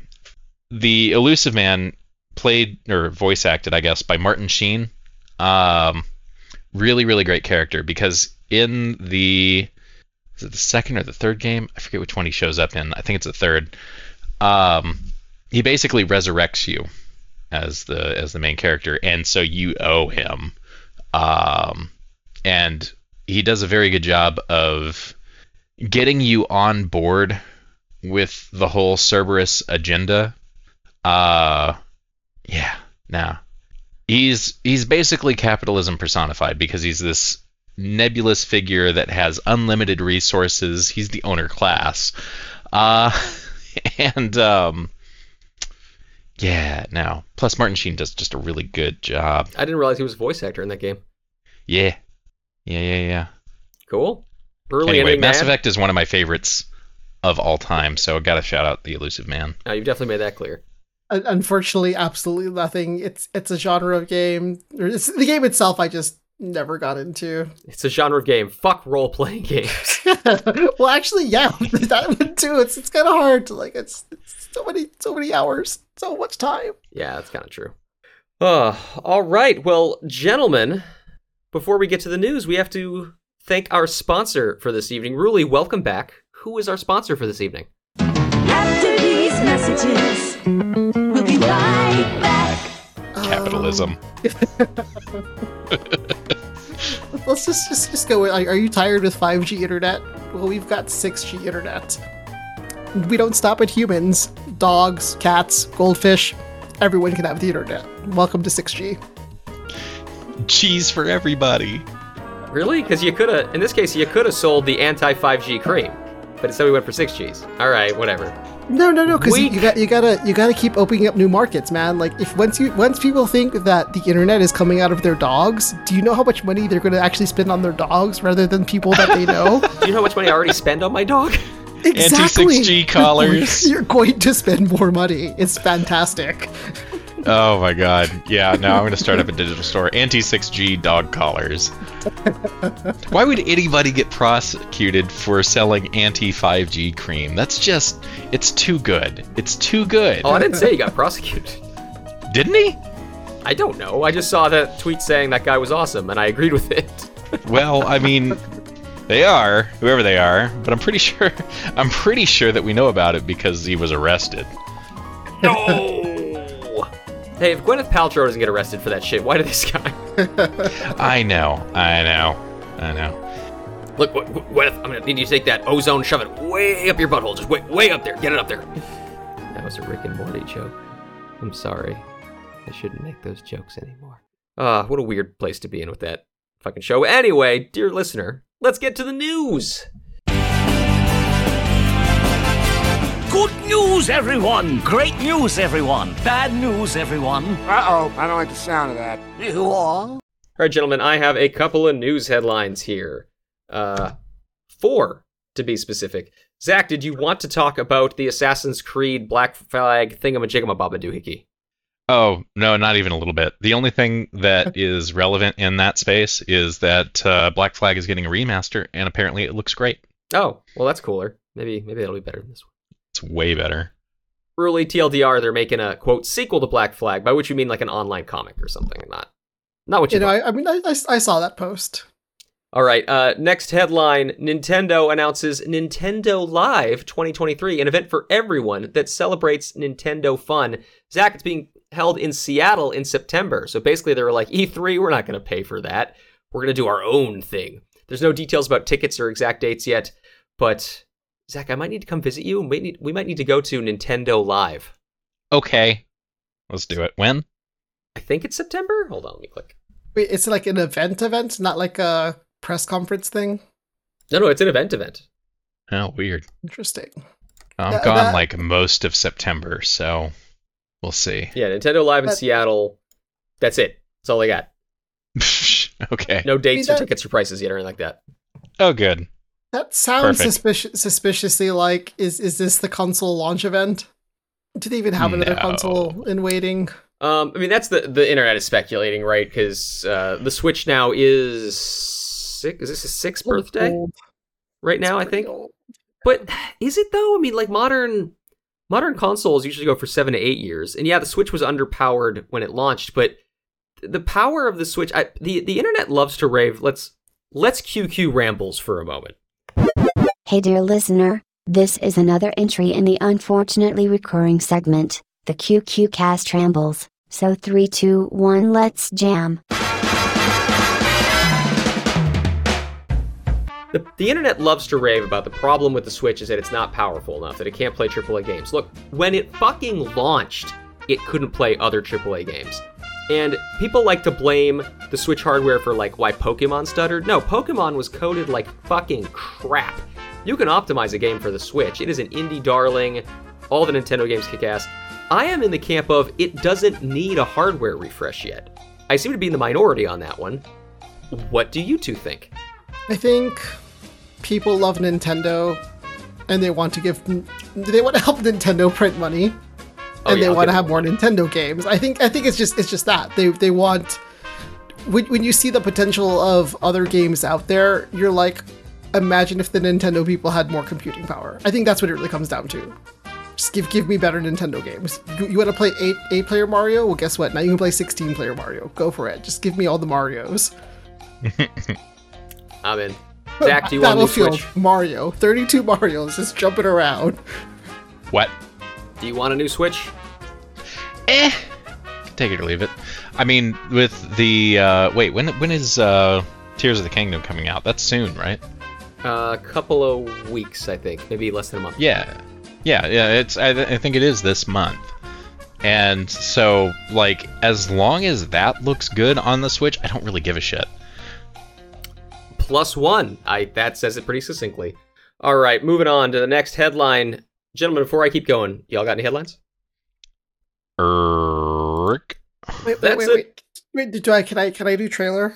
the Elusive Man played or voice acted, I guess, by Martin Sheen. Um, really, really great character because in the is it the second or the third game? I forget which one he shows up in. I think it's the third. Um, he basically resurrects you as the as the main character, and so you owe him. Um, and he does a very good job of getting you on board with the whole Cerberus agenda. Uh, yeah, no. He's he's basically capitalism personified because he's this nebulous figure that has unlimited resources. He's the owner class. Uh, and um, yeah, now Plus, Martin Sheen does just a really good job.
I didn't realize he was a voice actor in that game.
Yeah, yeah, yeah, yeah.
Cool. Early
anyway, Mass
man.
Effect is one of my favorites of all time, so I got to shout out the Elusive Man.
Oh, you've definitely made that clear.
Un- Unfortunately, absolutely nothing. It's it's a genre of game. It's, the game itself, I just never got into.
It's a genre of game. Fuck role playing games.
well, actually, yeah, that one too. It's it's kind of hard to like. It's, it's so many so many hours, so much time.
yeah, that's kind of true. Uh, all right. Well, gentlemen, before we get to the news, we have to thank our sponsor for this evening. Ruli, welcome back. Who is our sponsor for this evening?
After these messages, we'll be right back.
Capitalism.
Let's just just just go. Are, are you tired with 5G internet? Well, we've got 6G internet. We don't stop at humans, dogs, cats, goldfish. Everyone can have the internet. Welcome to 6G.
Cheese for everybody.
Really? Because you could have, in this case, you could have sold the anti 5G cream, but instead we went for 6Gs. All right, whatever.
No, no, no, because you,
Weak.
you got you gotta you gotta keep opening up new markets, man. Like if once you once people think that the internet is coming out of their dogs, do you know how much money they're gonna actually spend on their dogs rather than people that they know?
Do you know how much money I already spend on my dog?
exactly.
Anti-6G collars.
You're going to spend more money. It's fantastic.
Oh my god. Yeah, now I'm going to start up a digital store. Anti 6G dog collars. Why would anybody get prosecuted for selling anti 5G cream? That's just, it's too good. It's too good.
Oh, I didn't say he got prosecuted.
Didn't he?
I don't know. I just saw that tweet saying that guy was awesome, and I agreed with it.
Well, I mean, they are, whoever they are, but I'm pretty sure, I'm pretty sure that we know about it because he was arrested.
No. Hey, if Gwyneth Paltrow doesn't get arrested for that shit, why did this guy?
I know, I know, I know.
Look, Gw- Gw- Gwyneth, I'm gonna need you to take that ozone, shove it way up your butthole, just way, way up there. Get it up there. That was a Rick and Morty joke. I'm sorry. I shouldn't make those jokes anymore. Ah, what a weird place to be in with that fucking show. Anyway, dear listener, let's get to the news.
Good news, everyone! Great news, everyone! Bad news, everyone!
Uh oh, I don't like the sound of that.
You all?
All right, gentlemen, I have a couple of news headlines here. Uh, four to be specific. Zach, did you want to talk about the Assassin's Creed Black Flag thingamajigama doohickey?
Oh, no, not even a little bit. The only thing that is relevant in that space is that uh, Black Flag is getting a remaster, and apparently it looks great.
Oh, well, that's cooler. Maybe maybe it'll be better than this one.
It's way better.
Early TLDR, they're making a quote sequel to Black Flag, by which you mean like an online comic or something, not not what you,
You know. I, I mean, I, I, I saw that post.
All right. Uh, next headline: Nintendo announces Nintendo Live 2023, an event for everyone that celebrates Nintendo fun. Zach, it's being held in Seattle in September. So basically, they were like, E3, we're not going to pay for that. We're going to do our own thing. There's no details about tickets or exact dates yet, but Zach, I might need to come visit you. and We, need, we might need to go to Nintendo Live.
Okay. Let's do it. When?
I think it's September. Hold on, let me click.
Wait, it's like an event event, not like a press conference thing.
No, no, it's an event event.
Oh, weird.
Interesting.
I'm
That-
gone
that-
like most of September, so we'll see.
Yeah, Nintendo Live in
But-
Seattle. That's it. That's all they got.
okay.
No dates or
that-
tickets or prices yet or anything like that.
Oh, good.
That sounds
Perfect.
suspicious, suspiciously like is is this the console launch event? Do they even have another
No.
console in waiting?
Um, I mean, that's the the internet is speculating, right? Because uh, the Switch now is six. Is this his sixth birthday
Old.
right now? I think.
old.
But is it though? I mean, like modern modern consoles usually go for seven to eight years, and yeah, the Switch was underpowered when it launched, but the power of the Switch, I, the the internet loves to rave. Let's let's QQ rambles for a moment.
Hey dear listener, this is another entry in the unfortunately recurring segment, the QQ Cast Rambles. So 3 2 1 let's jam.
The, the internet loves to rave about the problem with the Switch is that it's not powerful enough, that it can't play AAA games. Look, when it fucking launched, it couldn't play other AAA games. And people like to blame the Switch hardware for like why Pokemon stuttered. No, Pokemon was coded like fucking crap. You can optimize a game for the Switch. It is an indie darling. All the Nintendo games kick ass. I am in the camp of it doesn't need a hardware refresh yet. I seem to be in the minority on that one. What do you two think?
I think people love Nintendo, and they want to give they want to help Nintendo print money,
Oh,
and
yeah,
they
I'll
want to have more Nintendo games. I think I think it's just it's just that they they want when when you see the potential of other games out there, you're like, imagine if the Nintendo people had more computing power. I think that's what it really comes down to. Just give give me better Nintendo games. You, you want to play eight eight player Mario? Well, guess what? Now you can play sixteen player Mario. Go for it. Just give me all the Mario's.
I'm in. Zach, do you want a new Switch?
Mario, 32 Marios just jumping around.
What?
Do you want a new Switch?
Eh. Take it or leave it. I mean, with the uh, wait, when when is uh, Tears of the Kingdom coming out? That's soon, right?
A couple of weeks, I think, maybe less than a month.
Yeah, yeah, yeah. It's I, I think it is this month. And so, like, as long as that looks good on the Switch, I don't really give a shit.
Plus one. I that says it pretty succinctly. All right, moving on to the next headline, gentlemen. Before I keep going, y'all got any headlines?
Erk.
Wait, wait,
That's
wait,
it.
wait. Wait, do I can I can I do trailer?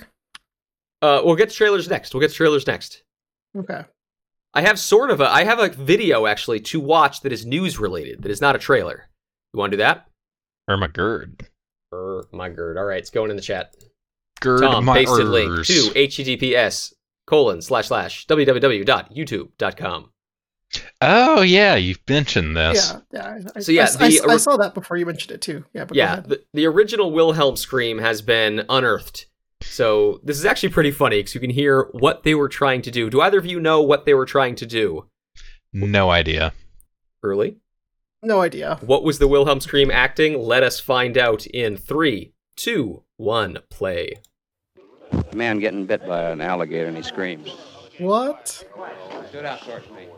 Uh, we'll get to trailers next. We'll get to trailers next.
Okay.
I have sort of a I have a video actually to watch that is news related. That is not a trailer. You want to do that?
Irma Gerd.
Er, my gird. All right, it's going in the chat.
Gerd
Tom
my
pasted link to https colon slash slash www.youtube.com.
Oh yeah, you've mentioned this.
Yeah, yeah. I,
So, yeah,
I, I-
the-
I saw that before you mentioned it too. Yeah, but
yeah, the, the original Wilhelm scream has been unearthed. So this is actually pretty funny because you can hear what they were trying to do. Do either of you know what they were trying to do?
No idea.
Early.
no idea.
What was the Wilhelm scream acting? Let us find out in three, two, one, play.
A man getting bit by an alligator and he screams.
What?
Stood out towards me.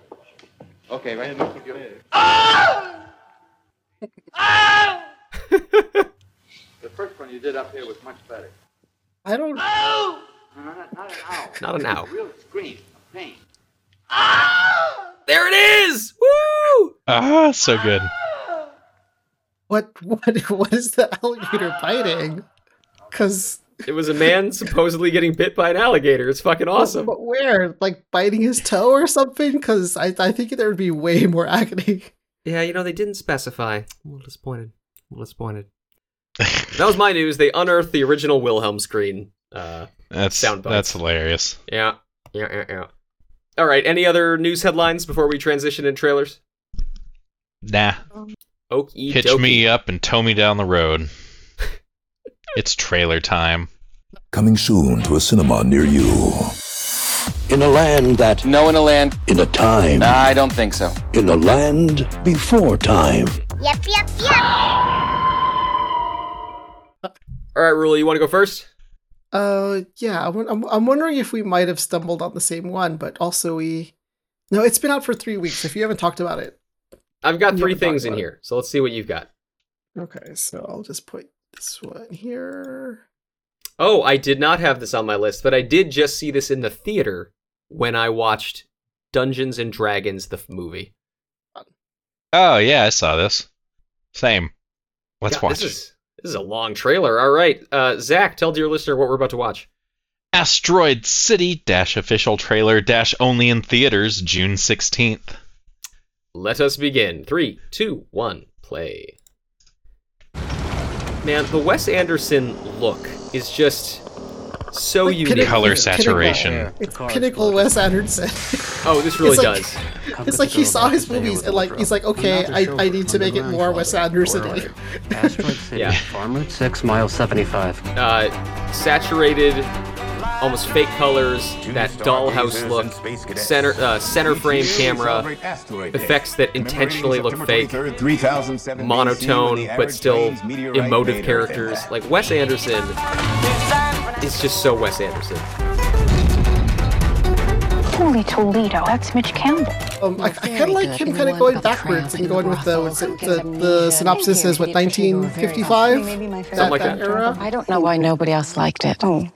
Okay, right.
The first one you did up here was much better.
I don't.
No, not, not an owl.
Not an owl.
A real scream of pain.
Ah There it is! Woo!
Ah, so good.
What what what is the alligator biting? Because
It was a man supposedly getting bit by an alligator. It's fucking awesome.
But where? Like biting his toe or something? Because I I think there would be way more agony.
Yeah, you know, they didn't specify. I'm a little disappointed. I'm a little disappointed. That was my news. They unearthed the original Wilhelm scream. Uh,
That's
Sound bites.
that's hilarious.
yeah, yeah, yeah, yeah. All right. Any other news headlines before we transition in trailers?
Nah.
Okie
Hitch
dokie.
me up and tow me down the road. it's trailer time.
Coming soon to a cinema near you. In a land that.
No in a land.
In a time.
I don't think so.
In a land before time.
Yep, yep, yep.
All right, Ruli, you want to go first?
Uh, yeah, I'm, I'm, I'm wondering if we might have stumbled on the same one, but also we. No, it's been out for three weeks. If you haven't talked about it,
I've got three things in
about it.
here, so let's see what you've got.
okay. So I'll just put this one here.
Oh, I did not have this on my list, but I did just see this in the theater when I watched Dungeons and Dragons, the movie.
Oh yeah, I saw this. Same. Let's
God,
watch.
This is, this is a long trailer. All right. Uh, Zach, tell dear listener what we're about to watch.
Asteroid City dash official trailer dash only in theaters June 16th.
Let us begin. Three, two, one, play. Man, the Wes Anderson look is just so
Like
unique.
pinnacle-
Color
pinnacle-
saturation.
It's pinnacle Wes Anderson.
Oh, this really
It's like-
does.
it's like he saw his movies and like he's like, okay, I, I need to make it more Wes Anderson.
Asteroid City,
Yeah.
Farm Route 6, mile 75.
Uh, saturated, almost fake colors, that dollhouse look, center uh, center frame camera, effects that intentionally look fake, monotone but still emotive characters. Like Wes Anderson is just so Wes Anderson.
Holy Toledo, that's Midge Campbell.
Um, I, I kind of like him kind of going backwards and going with the what's it, the, the synopsis is what 1955 that,
like
that
that.
era.
I don't know why nobody else liked it. Oh.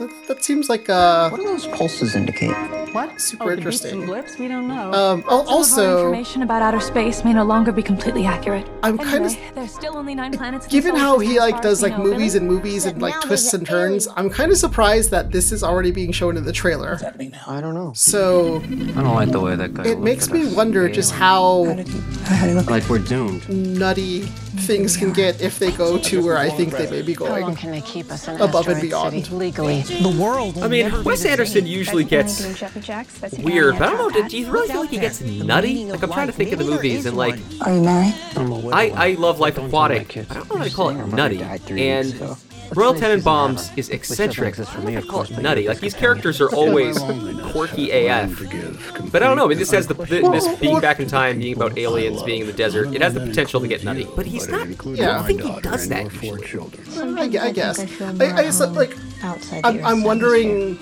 So that seems like uh
What do those pulses indicate?
What?
super interesting.
blips? We don't know.
Um, al-
Some of our
also,
information about outer space may no longer be completely accurate.
I'm kind of
there's still only nine planets. in
given how he like does like movies
Billy.
and movies and like twists and turns. I'm kind of surprised that this is already being shown in the trailer.
I don't know.
So
I don't like the way that guy
it makes me wonder just how
Like we're doomed.
nutty things can get if they go to where I think they may be going.
How long
going.
can they keep us in
Above and beyond.
City legally?
The world.
I mean, Wes Anderson usually gets weird, but I don't know. Do you really feel like he gets nutty? Like I'm trying to think of the movies and like
Are you married?
I, I love Life Aquatic. I don't know how to call it nutty. And Royal Tenenbaums is eccentric. I don't know call it nutty. Like these characters are always quirky AF. But I don't know. I mean, this has the, the this being back in time, being about aliens, being in the desert. It has the potential to get nutty. But he's not. Yeah. I
Yeah.
don't think he does that usually.
I, gu- I guess. I, I just like I'm, I'm wondering.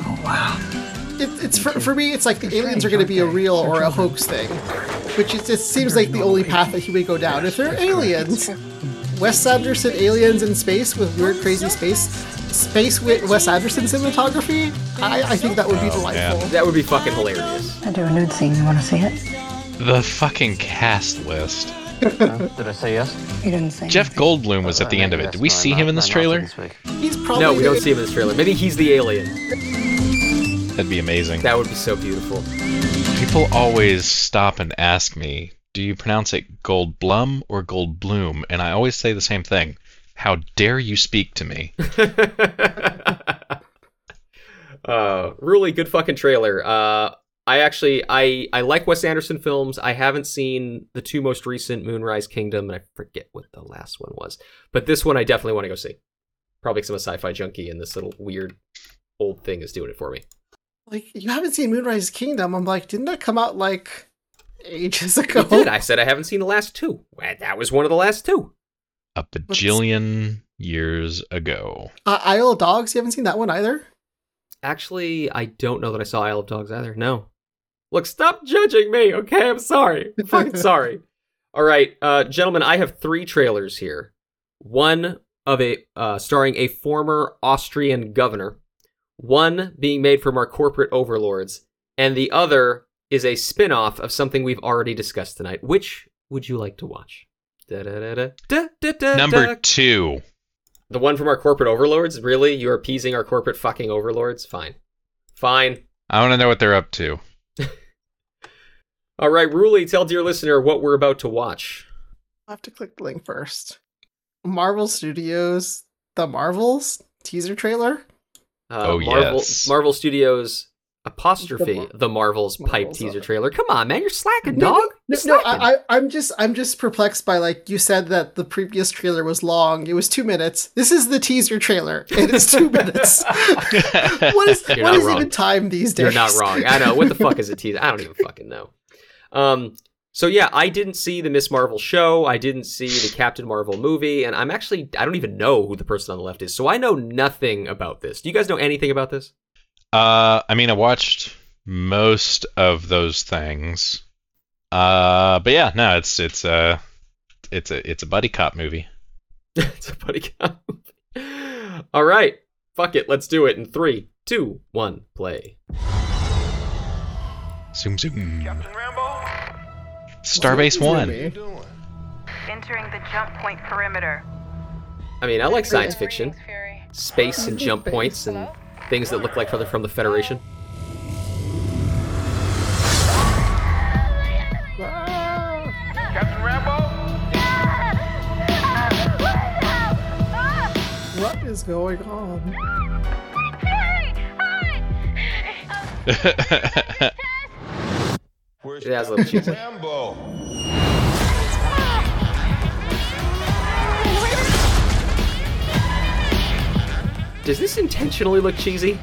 It, it's for, for me. It's like the aliens are going to be a real or a hoax thing, which is, it seems like the only path that he would go down. If they're aliens, Wes Anderson aliens in space with weird, crazy space, space with Wes Anderson cinematography. I, I think that would be oh, delightful.
That would be fucking hilarious.
I do a nude scene. You want to see it?
The fucking cast list.
Did I say yes?
You didn't say.
Jeff Goldblum was at the end of it. Did we see him in this trailer?
He's probably
No, we don't see him in this trailer. Maybe he's the alien.
That'd be amazing.
That would be so beautiful.
People always stop and ask me, do you pronounce it Goldblum or Goldblum? And I always say the same thing. How dare you speak to me?
uh, really good fucking trailer. Uh, I actually I I like Wes Anderson films. I haven't seen the two most recent Moonrise Kingdom, and I forget what the last one was. But this one I definitely want to go see. Probably because I'm a sci-fi junkie, and this little weird old thing is doing it for me.
Like you haven't seen Moonrise Kingdom. I'm like, didn't that come out like ages ago?
It did. I said I haven't seen the last two. That was one of the last two.
A bajillion years ago.
Uh, Isle of Dogs. You haven't seen that one either.
Actually, I don't know that I saw Isle of Dogs either. No. Look, stop judging me, okay? I'm sorry. I'm fucking sorry. All right, uh, gentlemen, I have three trailers here. One of a uh, starring a former Austrian governor, one being made from our corporate overlords, and the other is a spin-off of something we've already discussed tonight. Which would you like to watch?
Number two.
The one from our corporate overlords? Really? You're appeasing our corporate fucking overlords? Fine. Fine.
I want to know what they're up to.
All right, Ruli, tell dear listener what we're about to watch.
I have to click the link first. Marvel Studios, The Marvels teaser trailer.
Uh,
Oh,
Marvel,
yes.
Marvel Studios apostrophe
The
the, Marvels pipe
Marvels,
teaser
uh,
trailer. Come on, man, you're slacking,
No,
dog.
no, no. I, I, I'm just, I'm just perplexed by like you said that the previous trailer was long. It was two minutes. This is the teaser trailer, and it's two minutes. what is,
You're
what is
wrong.
even time these days?
You're not wrong. I know. What the fuck is a teaser? I don't even fucking know. Um, So yeah, I didn't see the Miss Marvel show. I didn't see the Captain Marvel movie, and I'm actually I don't even know who the person on the left is. So I know nothing about this. Do you guys know anything about this?
Uh, I mean, I watched most of those things. Uh, but yeah, no, it's it's a it's a it's a buddy cop movie.
it's a buddy cop. All right, fuck it, let's do it in three, two, one, play.
Zoom zoom. Captain Rambeau. Starbase One.
Entering the jump point perimeter.
I mean, I like science fiction, space and jump points and things that look like they're from the Federation.
Captain Rambeau?
What is going on?
It has a little cheesy.
Rambeau.
Does this intentionally look cheesy?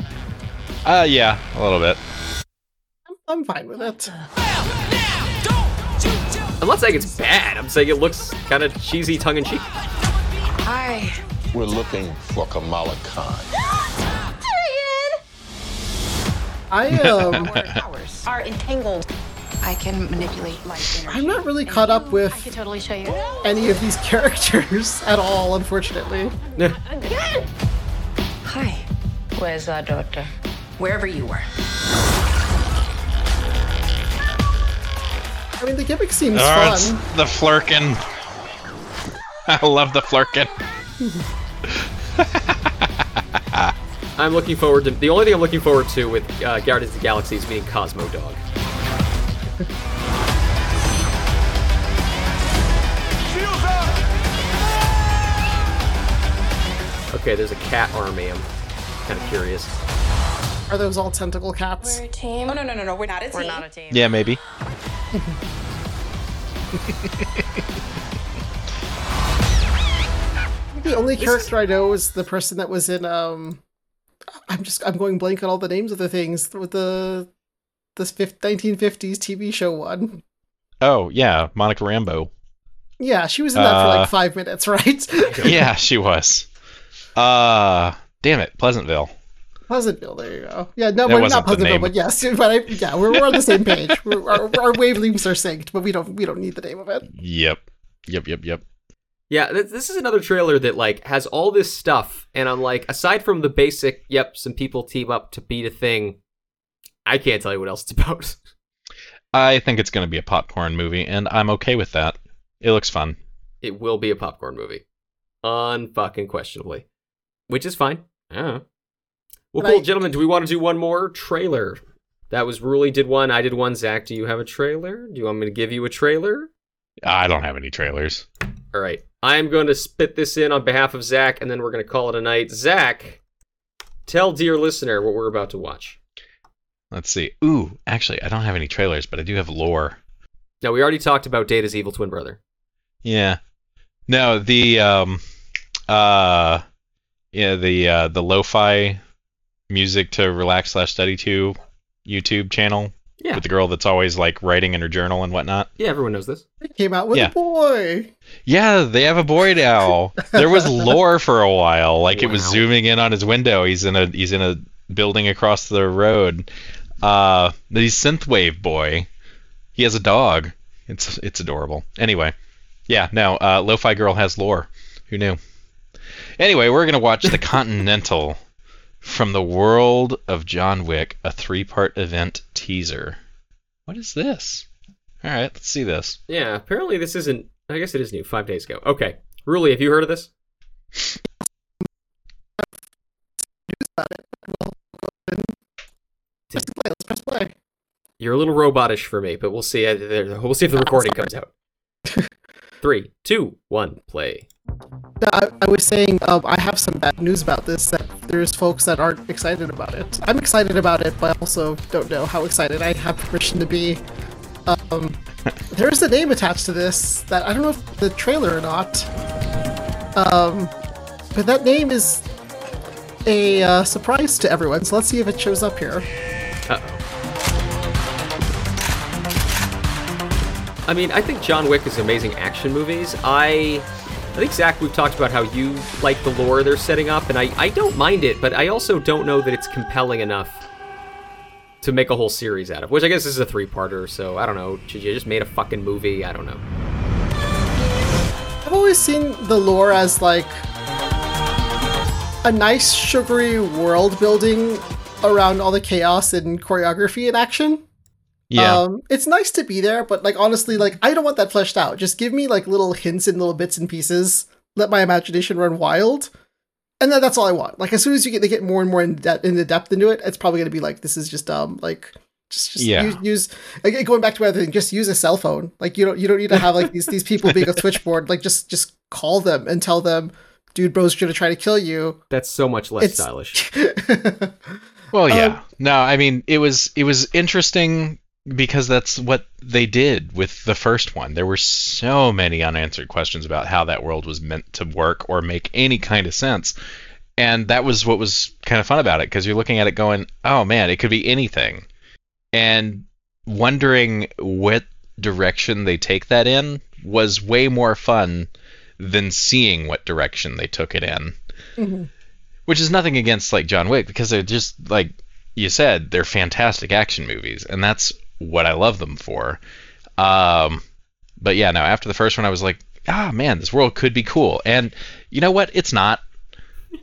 Uh, yeah, a little bit.
I'm fine with it.
I'm not saying it's bad. I'm saying it looks kind of cheesy, tongue in cheek.
Hi.
We're looking for Kamala Khan.
I um,
Are entangled. I can manipulate light energy.
I'm not really caught up with
I can totally show you.
any of these characters at all, unfortunately.
Hi. Where's our daughter? Wherever you were.
I mean, the gimmick seems
Oh, it's
fun.
the flerken. I love the flerken.
I'm looking forward to the only thing I'm looking forward to with uh, Guardians of the Galaxy is being Cosmo Dog. Okay, there's a cat army. I'm kind of curious.
Are those all tentacle cats?
We're a team. Oh no no no no, we're not a team. We're not a team.
Yeah, maybe.
The only character I know is the person that was in um I'm just I'm going blank on all the names of the things with the this 1950s TV show one.
Oh yeah, Monica Rambeau.
Yeah, she was in that for
Uh,
like 5 minutes, right?
yeah, she was. Uh, damn it, Pleasantville.
Pleasantville, there you go. Yeah, no,
That
but
wasn't
not Pleasantville, but yes, but I, yeah, we're, we're on the same page. Our, our wavelengths are synced, but we don't we don't need the name of it.
Yep, yep, yep, yep.
Yeah, th- this is another trailer that like has all this stuff, and I'm like, aside from the basic, yep, some people team up to beat a thing. I can't tell you what else it's about.
I think it's going to be a popcorn movie, and I'm okay with that. It looks fun.
It will be a popcorn movie, unfucking questionably, which is fine. I don't know. Well,
And
cool,
I-
gentlemen. Do we want to do one more trailer? That was Ruli did one. I did one. Zach, do you have a trailer? Do you want me to give you a trailer?
I don't have any trailers.
All right. I'm going to spit this in on behalf of Zach, and then we're going to call it a night. Zach, tell dear listener what we're about to watch.
Let's see. Ooh, actually, I don't have any trailers, but I do have lore.
Now, we already talked about Data's evil twin brother.
Yeah. No, the um, uh, yeah, the uh, the lo-fi music to relax slash study to YouTube channel.
Yeah.
With the girl that's always like writing in her journal and whatnot.
Yeah, everyone knows this.
It came out with
Yeah.
a boy.
Yeah, they have a boy now. there was lore for a while. Like it was zooming in on his window. He's in a he's in a building across the road. Uh, the synthwave boy. He has a dog. It's it's adorable. Anyway, yeah, no. Uh, Lo-Fi Girl has lore. Who knew? Anyway, we're gonna watch The Continental from the world of John Wick, a three-part event teaser. What is this? All right, let's see this.
Yeah, apparently this isn't. I guess it is new. Five days ago. Okay. Ruli, have you heard of this?
Let's play. Let's press play.
You're a little robotish for me, but we'll see. uh, We'll see if the recording comes out. Three, two, one, play.
I, I was saying um, I have some bad news about this. That there's folks that aren't excited about it. I'm excited about it, but I also don't know how excited I have permission to be. Um, there's a name attached to this that I don't know if the trailer or not. Um, but that name is a uh, surprise to everyone. So let's see if it shows up here.
Uh oh. I mean, I think John Wick is amazing action movies. I I think Zach, we've talked about how you like the lore they're setting up, and I, I don't mind it, but I also don't know that it's compelling enough to make a whole series out of. Which I guess this is a three-parter, so I don't know. Should you just made a fucking movie? I don't know.
I've always seen the lore as like a nice sugary world building around all the chaos and choreography and action.
Yeah.
Um, it's nice to be there, but like honestly, like I don't want that fleshed out. Just give me like little hints and little bits and pieces. Let my imagination run wild, and then that's all I want. Like as soon as you get to get more and more in de- into depth into it, it's probably gonna be like this is just um like just, just
Yeah.
use, use again, going back to my other. Just use a cell phone. Like you don't you don't need to have like these these people being a switchboard. Like just just call them and tell them, dude, bro's gonna try to kill you.
That's so much less
It's-
stylish.
Well, yeah.
Um,
no, I mean it was it was interesting because that's what they did with the first one. There were so many unanswered questions about how that world was meant to work or make any kind of sense. And that was what was kind of fun about it because you're looking at it going, "Oh man, it could be anything." And wondering what direction they take that in was way more fun than seeing what direction they took it in
Mhm.
which is nothing against like John Wick because they're just like you said they're fantastic action movies and that's what I love them for. Um, but yeah, no, after the first one I was like, ah man, this world could be cool, and you know what? It's not,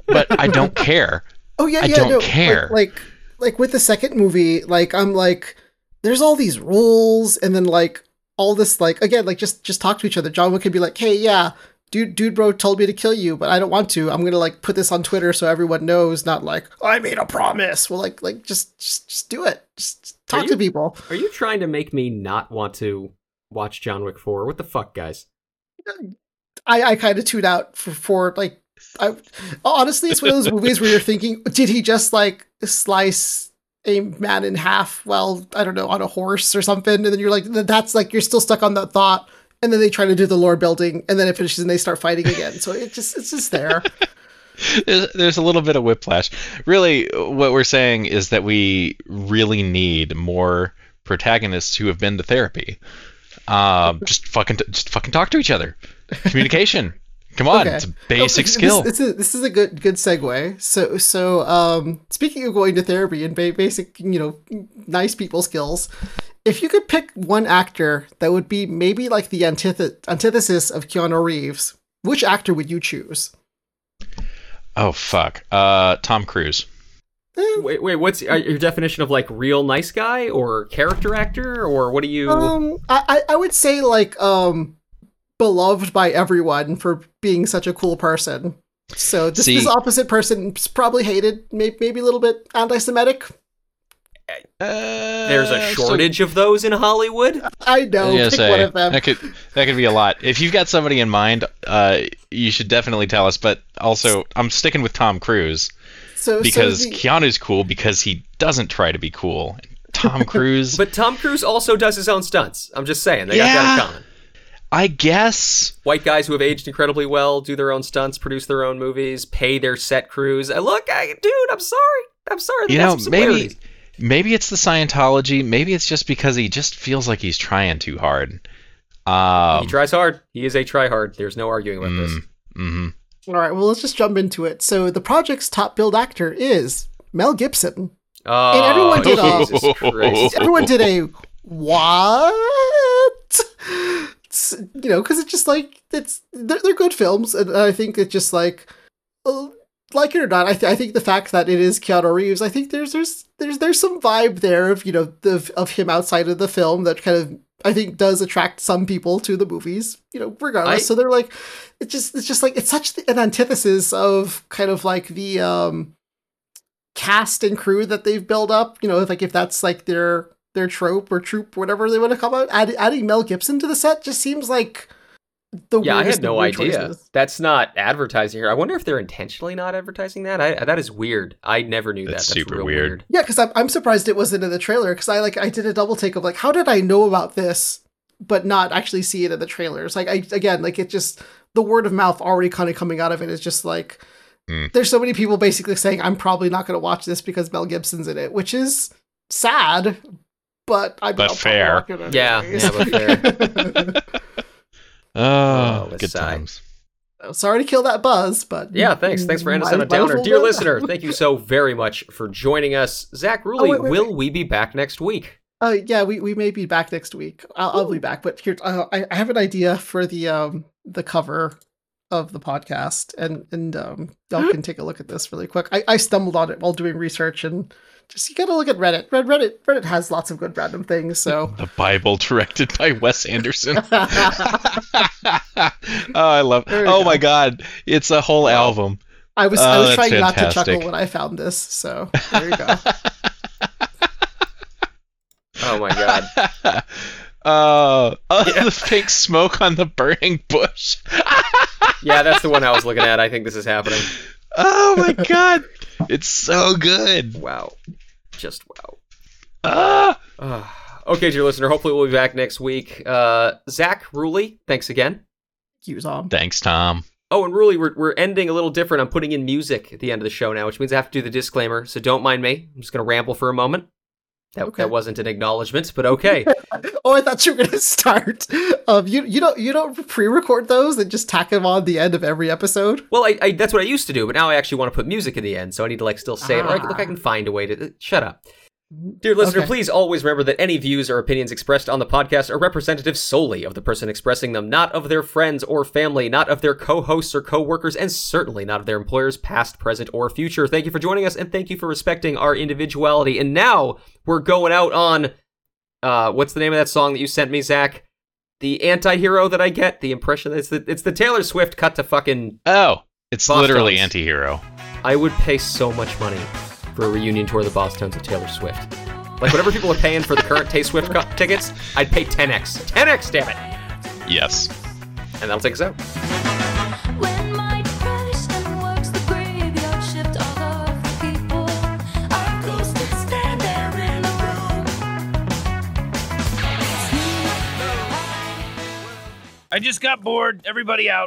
but I don't care.
Oh yeah, yeah.
I
yeah,
don't
no,
care.
Like, like, like with the second movie, like I'm like, there's all these rules, and then like all this, like again, like just just talk to each other. John Wick could be like, hey, yeah, dude, dude, bro told me to kill you, but I don't want to. I'm gonna like put this on Twitter so everyone knows. Not like I made a promise. Well, like, like just just just do it. Just talk
you-
to people.
Are you trying to make me not want to watch John Wick 4? What the fuck, guys?
I I kind of tune out for for like. I honestly, it's one of those movies where you're thinking, did he just like slice a man in half well I don't know on a horse or something? And then you're like, that's like you're still stuck on that thought. And then they try to do the lore building, and then it finishes, and they start fighting again. So it just it's just there.
there's, there's a little bit of whiplash. Really, what we're saying is that we really need more protagonists who have been to therapy. Um, just fucking, just fucking talk to each other. Communication. Come on,
Okay.
it's a basic
Oh, this-
skill.
This, is this is a good good segue. So so um speaking of going to therapy and ba- basic you know nice people skills, if you could pick one actor that would be maybe like the antith- antithesis of Keanu Reeves, which actor would you choose?
Oh fuck. Uh, Tom Cruise.
Wait, wait, what's uh, your definition of like real nice guy or character actor or what do you
Um, I I- I would say like um beloved by everyone for being such a cool person. So this,
See-
this opposite person is probably hated, maybe maybe a little bit anti-Semitic.
There's a
Uh, so-
shortage of those in Hollywood.
I know.
I was
pick
say,
one of them.
That could that could be a lot. If you've got somebody in mind, uh, you should definitely tell us. But also, I'm sticking with Tom Cruise
So so
because
the-
Keanu's cool because he doesn't try to be cool. Tom Cruise,
But Tom Cruise also does his own stunts. I'm just saying, they got that
Yeah.
in common.
I guess.
White guys who have aged incredibly well do their own stunts, produce their own movies, pay their set crews. Uh, Look, I, dude, I'm sorry. I'm sorry. they
You
got
know, maybe
similarities.
Maybe it's the Scientology. Maybe it's just because he just feels like he's trying too hard. Um,
he tries hard. He is a tryhard. There's no arguing about this.
hmm
All right, well, let's just jump into it. So the project's top billed actor is Mel Gibson.
Oh,
and everyone did a
Jesus Christ.
everyone did a what? It's- you know, because it's just like it's they're, they're good films, and I think it's just like, uh, like it or not, I, th- I think the fact that it is Keanu Reeves, I think there's there's there's there's some vibe there of you know the of him outside of the film that kind of I think does attract some people to the movies, you know, regardless.
I-
so they're like, it's just it's just like it's such an antithesis of kind of like the um cast and crew that they've built up. You know, if like if that's like their their trope or troop, whatever they want to call it. Add, adding Mel Gibson to the set just seems like the
Yeah, I had no idea.
choices.
That's not advertising here. I wonder if they're intentionally not advertising that. I, that is weird. I never knew
That's
that. That's
super
real
weird.
Yeah, because I'm I'm surprised it wasn't in the trailer because I like I did a double take of like how did I know about this but not actually see it in the trailers. Like I again like it just the word of mouth already kind of coming out of it is just like
Mm.
there's so many people basically saying I'm probably not going to watch this because Mel Gibson's in it, which is sad. but I'm
But fair.
Yeah, yeah, but fair.
Oh,
Oh,
good
sigh.
times.
Sorry to kill that buzz, but
Yeah, thanks. Thanks for ending us on a
might- might as
downer. Dear
go.
listener, thank you so very much for joining us. Zach Ruli,
Oh, wait, wait,
will we be back next week?
Uh, yeah, we, we may be back next week. I'll, I'll be back, but here uh, I, I have an idea for the um the cover of the podcast, and and um y'all can take a look at this really quick. I, I stumbled on it while doing research, and just you gotta look at Reddit. Red Reddit Reddit has lots of good random things. So
The Bible directed by Wes Anderson. oh, I love. Oh
go.
my God, it's a whole album.
I was I
Oh,
was
that's
trying not to chuckle when I found this. So there you go.
Oh my god.
Uh, oh, the pink smoke on the burning bush.
Yeah, that's the one I was looking at. I think this is happening.
Oh my God, it's so good.
Wow. Just wow.
Ah!
Ah. okay, dear listener, hopefully we'll be back next week. Uh, Zach Ruli, thanks again.
He was on.
Thanks, Tom.
Oh, and Ruli, we're, we're ending a little different. I'm putting in music at the end of the show now, which means I have to do the disclaimer, so don't mind me. I'm just going to ramble for a moment. That,
Okay.
that wasn't an acknowledgement, but okay.
Oh, I thought you were gonna start. Um, you you don't you don't pre-record those and just tack them on the end of every episode.
well, I, I that's what I used to do, but now I actually want to put music in the end, so I need to like still say it. Or, like, look, I can find a way to uh, shut up. Dear listener,
Okay.
please always remember that any views or opinions expressed on the podcast are representative solely of the person expressing them, not of their friends or family, not of their co-hosts or co-workers, and certainly not of their employers, past, present, or future. Thank you for joining us, and thank you for respecting our individuality. And now we're going out on, uh, what's the name of that song that you sent me, Zach? The anti-hero that I get, the impression it's the it's the Taylor Swift cut to fucking.
Oh, it's
Boss
literally anti-hero.
I would pay so much money for a reunion tour of the Bosstones of Taylor Swift. Like whatever people are paying for the current Tay Swift co- tickets, I'd pay 10x. 10x, damn it!
Yes.
And that'll take us out.
When my depression works the graveyard shift all of the people, our ghosts that stand there in the room.
I just got bored. Everybody out.